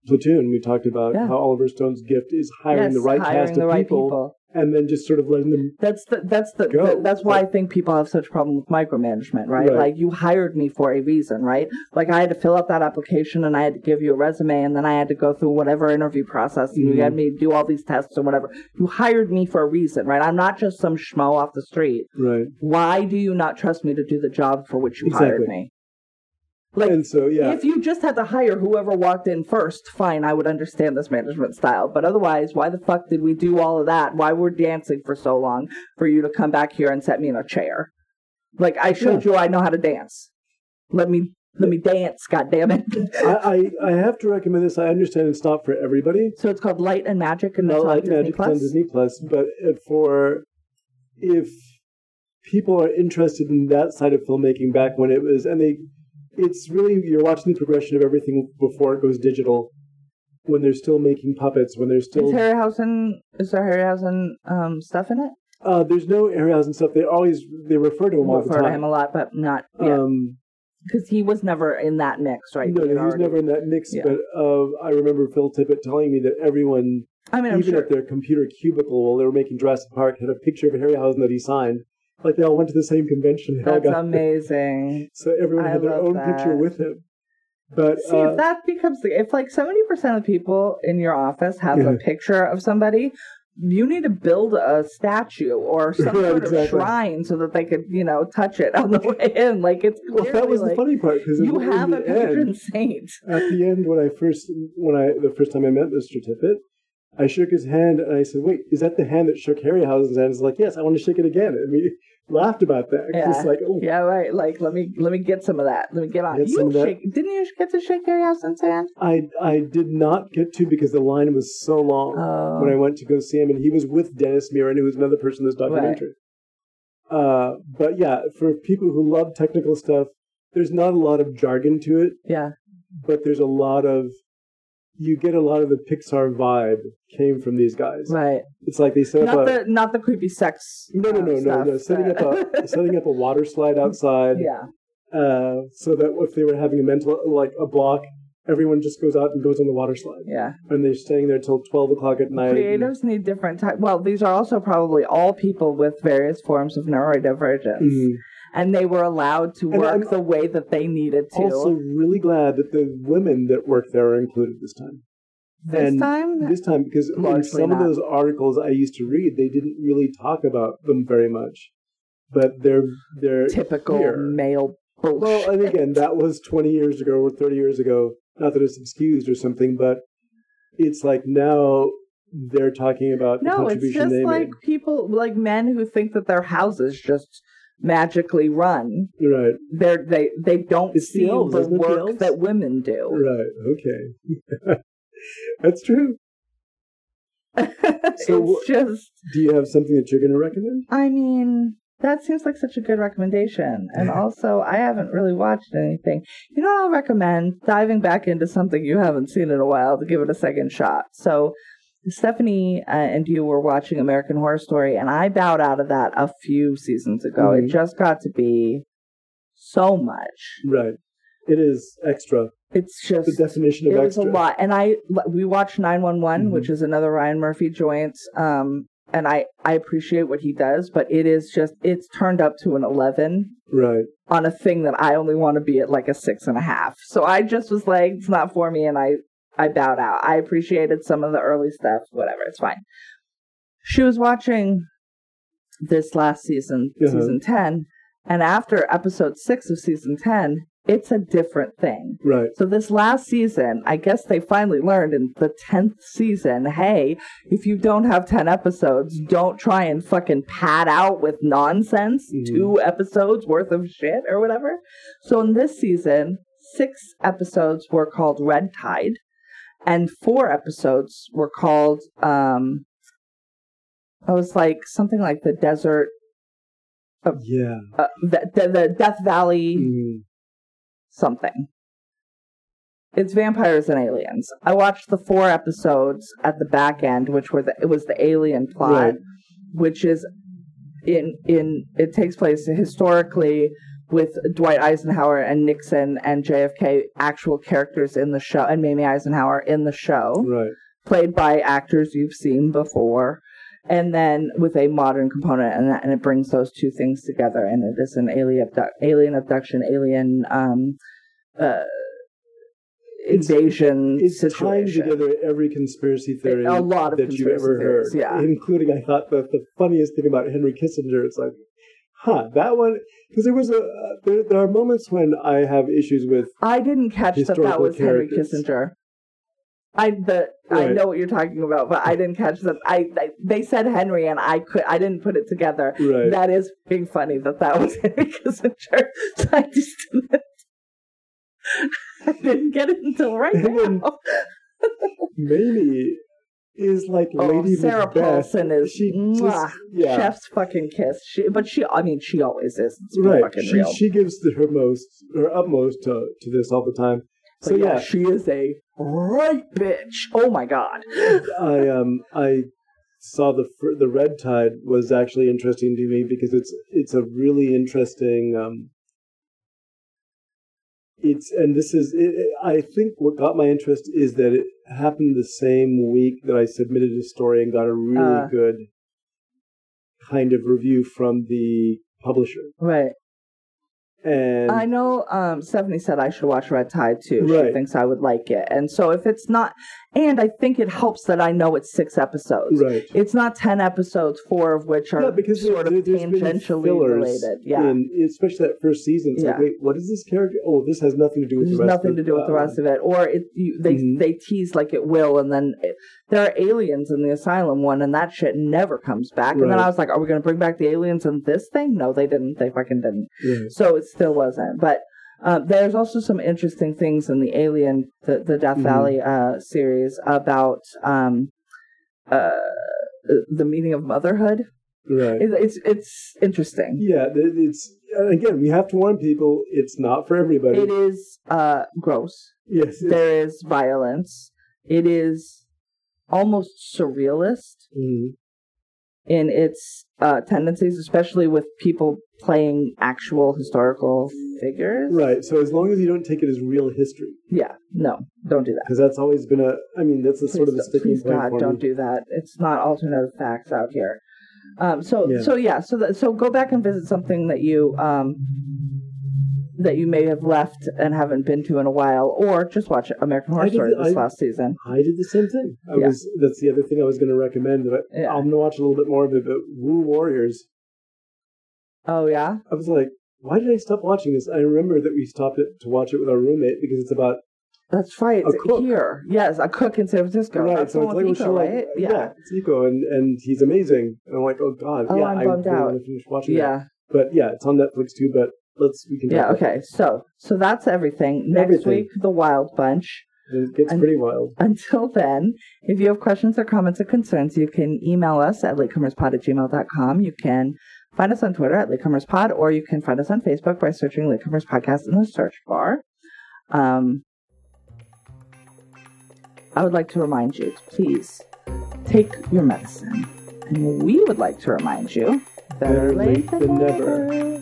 Platoon, we talked about
Yeah.
how Oliver Stone's gift is hiring
yes,
the right
hiring
cast of
right
people,
people.
And then just sort of letting them.
That's the that's the, the- that's why I think people have such a problem with micromanagement, right?
Right.
Like you hired me for a reason, right? Like I had to fill out that application and I had to give you a resume and then I had to go through whatever interview process and
Mhm.
you had me do all these tests or whatever. You hired me for a reason, right? I'm not just some schmo off the street.
Right.
Why do you not trust me to do the job for which you hired me? Like
and so, yeah.
if you just had to hire whoever walked in first, fine, I would understand this management style. But otherwise, why the fuck did we do all of that? Why were dancing for so long for you to come back here and set me in a chair? Like I showed you I know how to dance. Let me Let me dance, God damn it!
I, I, I have to recommend this. I understand it's not for everybody.
so it's called Light and Magic, and it's
Not
on
like
Disney
Magic
Plus.
on Disney Plus, but for if people are interested in that side of filmmaking back when it was, and they, it's really you're watching the progression of everything before it goes digital. When they're still making puppets, when they're still
Is Harryhausen? Is there Harryhausen um, stuff in it?
uh, there's no Harryhausen stuff. They always they refer to him all the
refer to him a lot, but not yeah,
Um,
because he was never in that mix, right?
no,
He was
never in that mix.
Yeah.
But uh, I remember Phil Tippett telling me that everyone,
I mean, I'm
even
sure.
at their computer cubicle while they were making Jurassic Park, had a picture of Harryhausen that he signed. Like they all went to the same convention.
That's amazing.
So everyone
I
had their own
that.
picture with him. But
See,
uh,
if that becomes the, if like seventy percent of people in your office have a picture of somebody, you need to build a statue or some
Right,
sort of
exactly.
shrine so that they could, you know, touch it on the way in. Like it's
well, that was the funny part because
you have a patron
end,
saint.
at the end when I first when I the first time I met Mr. Tippett, I shook his hand and I said, "Wait, is that the hand that shook Harryhausen's hand?" He's like, "Yes, I want to shake it again." And we laughed about that.
Yeah.
It's like, oh,
Yeah, right. Like let me let me get some of that. Let me get on.
Get
you shake, didn't you get to shake Harryhausen's hand?
I I did not get to because the line was so long
Oh.
when I went to go see him, and he was with Dennis Muren, who was another person in this documentary. Uh, but yeah, for people who love technical stuff, there's not a lot of jargon to it,
yeah.
but there's a lot of you get a lot of the Pixar vibe came from these guys.
Right.
It's like they set up
Not
a
the not the creepy sex.
no no
um,
no no
stuff,
no setting up a setting up a water slide outside
yeah.
uh, so that if they were having a mental like a block, everyone just goes out and goes on the water slide,
Yeah.
and they're staying there till twelve o'clock at night.
Creatives need different type. Well, these are also probably all people with various forms of neurodivergence,
Mhm.
And they were allowed to work the way that they needed to.
I'm also, really glad that the women that work there are included this time.
this
and
time,
This time, because in some
not.
of those articles I used to read, they didn't really talk about them very much. But they're they're
typical
here.
male bullshit.
Well, and again, that was 20 years ago or 30 years ago. Not that it's excused or something, but it's like now they're talking about the
no, it's just like people, like men who think that their houses just magically run.
Right,
They're, they they don't
It's the
see the
isn't the
work
elves?
that women do.
right, okay. That's true.
it's
So wh-
just
Do you have something that you're going to recommend?
I mean, that seems like such a good recommendation. And also, I haven't really watched anything. You know what I'll recommend? Diving back into something you haven't seen in a while to give it a second shot. So, Stephanie uh, and you were watching American Horror Story, and I bowed out of that a few seasons ago.
Mhm.
It just got to be so much.
Right. It is extra.
It's just
The definition of
it was
extra.
a lot and i we watched 911
Mhm.
which is another ryan murphy joint um and i i appreciate what he does but it is just it's turned up to an 11
Right.
on a thing that i only want to be at like a six and a half so i just was like it's not for me and i i bowed out i appreciated some of the early stuff whatever it's fine she was watching this last season
Uh-huh.
season 10 and after episode 6 of season 10 it's a different thing
Right.
so this last season, I guess they finally learned in the 10th season, hey, if you don't have 10 episodes, don't try and fucking pad out with nonsense,
Mhm.
two episodes worth of shit or whatever. So in this season, six episodes were called Red Tide and four episodes were called um I was like something like the desert
Yeah.
uh, the, the, the Death Valley
Mm.
something. It's vampires and aliens. I watched the four episodes at the back end, which were the it was the alien plot,
Right.
which is in in it takes place historically with Dwight Eisenhower and Nixon and JFK actual characters in the show and Mamie Eisenhower in the show
Right.
played by actors you've seen before, and then with a modern component, and, that, and it brings those two things together, and it is an alien, alien abduction, alien um, uh,
It's-
invasion
It's tying
situation.
together every conspiracy theory
A lot of
that you've ever
theories,
heard,
yeah.
including I thought the the funniest thing about Henry Kissinger. It's like, huh, that one because there was a uh, there, there are moments when I have issues with
I didn't catch that that was Henry. Kissinger. I the I know what you're talking about, but I didn't catch that. I, I they said Henry, and I could I didn't put it together.
right.
That is being funny that that was Henry Kissinger. So I just didn't. I didn't get it until right now.
Mamie is like
Oh,
Lady
Sarah
Macbeth.
Paulson is
she
mwah,
just yeah
chef's fucking kiss. She, but she, I mean, she always is. It's
right.
fucking
She
real.
she gives the, her most her utmost to to this all the time.
But
So yeah,
she is a right bitch. Oh my god.
I um I saw the the red tide was actually interesting to me because it's it's a really interesting um it's and this is it, I think what got my interest is that it happened the same week that I submitted a story and got a really
Uh.
good kind of review from the publisher
Right.
And
I know um, Stephanie said I should watch Red Tide too. She thinks I would like it. And so if it's not, and I think it helps that I know it's six episodes.
right
It's not 10 episodes, four of which are
yeah, because
sort of
there, been
tangentially
fillers
related. Yeah.
in, especially that first season. It's like,
Yeah.
wait, what is this character? Oh, this has nothing to do with
There's
the rest.
nothing
of
to do with the rest of it, or it you, they
Mhm.
they tease like it will, and then it, there are aliens in the asylum one, and that shit never comes back. And then I was like, are we going to bring back the aliens in this thing? No, they didn't. They fucking didn't.
Yeah.
So it still wasn't. But uh, there's also some interesting things in the Alien, the, the Death
Mhm.
Valley uh, series about um, uh, the meaning of motherhood.
Right.
It, it's it's interesting.
yeah, it's again, we have to warn people. It's not for everybody.
It is uh, gross.
Yes.
There is violence. It is almost surrealist
Mhm.
In its uh, tendencies, especially with people playing actual historical figures.
Right. So as long as you don't take it as real history,
Yeah, no, don't do that.
because that's always been a. I mean, that's a sort of a
Please,
sticking
please
point
God, don't
me.
do that. It's not alternative facts out here. Um, so
Yeah.
so yeah, so that, so go back and visit something that you um, that you may have left and haven't been to in a while, or just watch American Horror Story
the-
this
I-
last season.
I did the same thing. I
Yeah.
was. That's the other thing I was going to recommend. But
Yeah.
I'm going to watch a little bit more of it. But Woo Warriors.
Oh yeah,
I was like, why did I stop watching this? I remember that we stopped it to watch it with our roommate because it's about
that's right.
A cook.
Here, yes, a cook in San Francisco.
right.
That's
So it's like, well,
Iko,
like,
right?
yeah. it's Eco, and and he's amazing. And I'm like, oh god,
Oh,
yeah,
I'm
I
bummed
really
out.
want to finish watching it.
yeah,
But yeah, it's on Netflix too. But let's we can
yeah. Okay, so so that's everything. Next
Everything.
week, the Wild Bunch.
it. Gets
And-
pretty wild.
Until then, if you have questions or comments or concerns, you can email us at latecomerspod at gmail.com. You can find us on Twitter at latecomerspod, or you can find us on Facebook by searching Latecomers Podcast in the search bar. Um, I would like to remind you to please take your medicine. And we would like to remind you better late than never.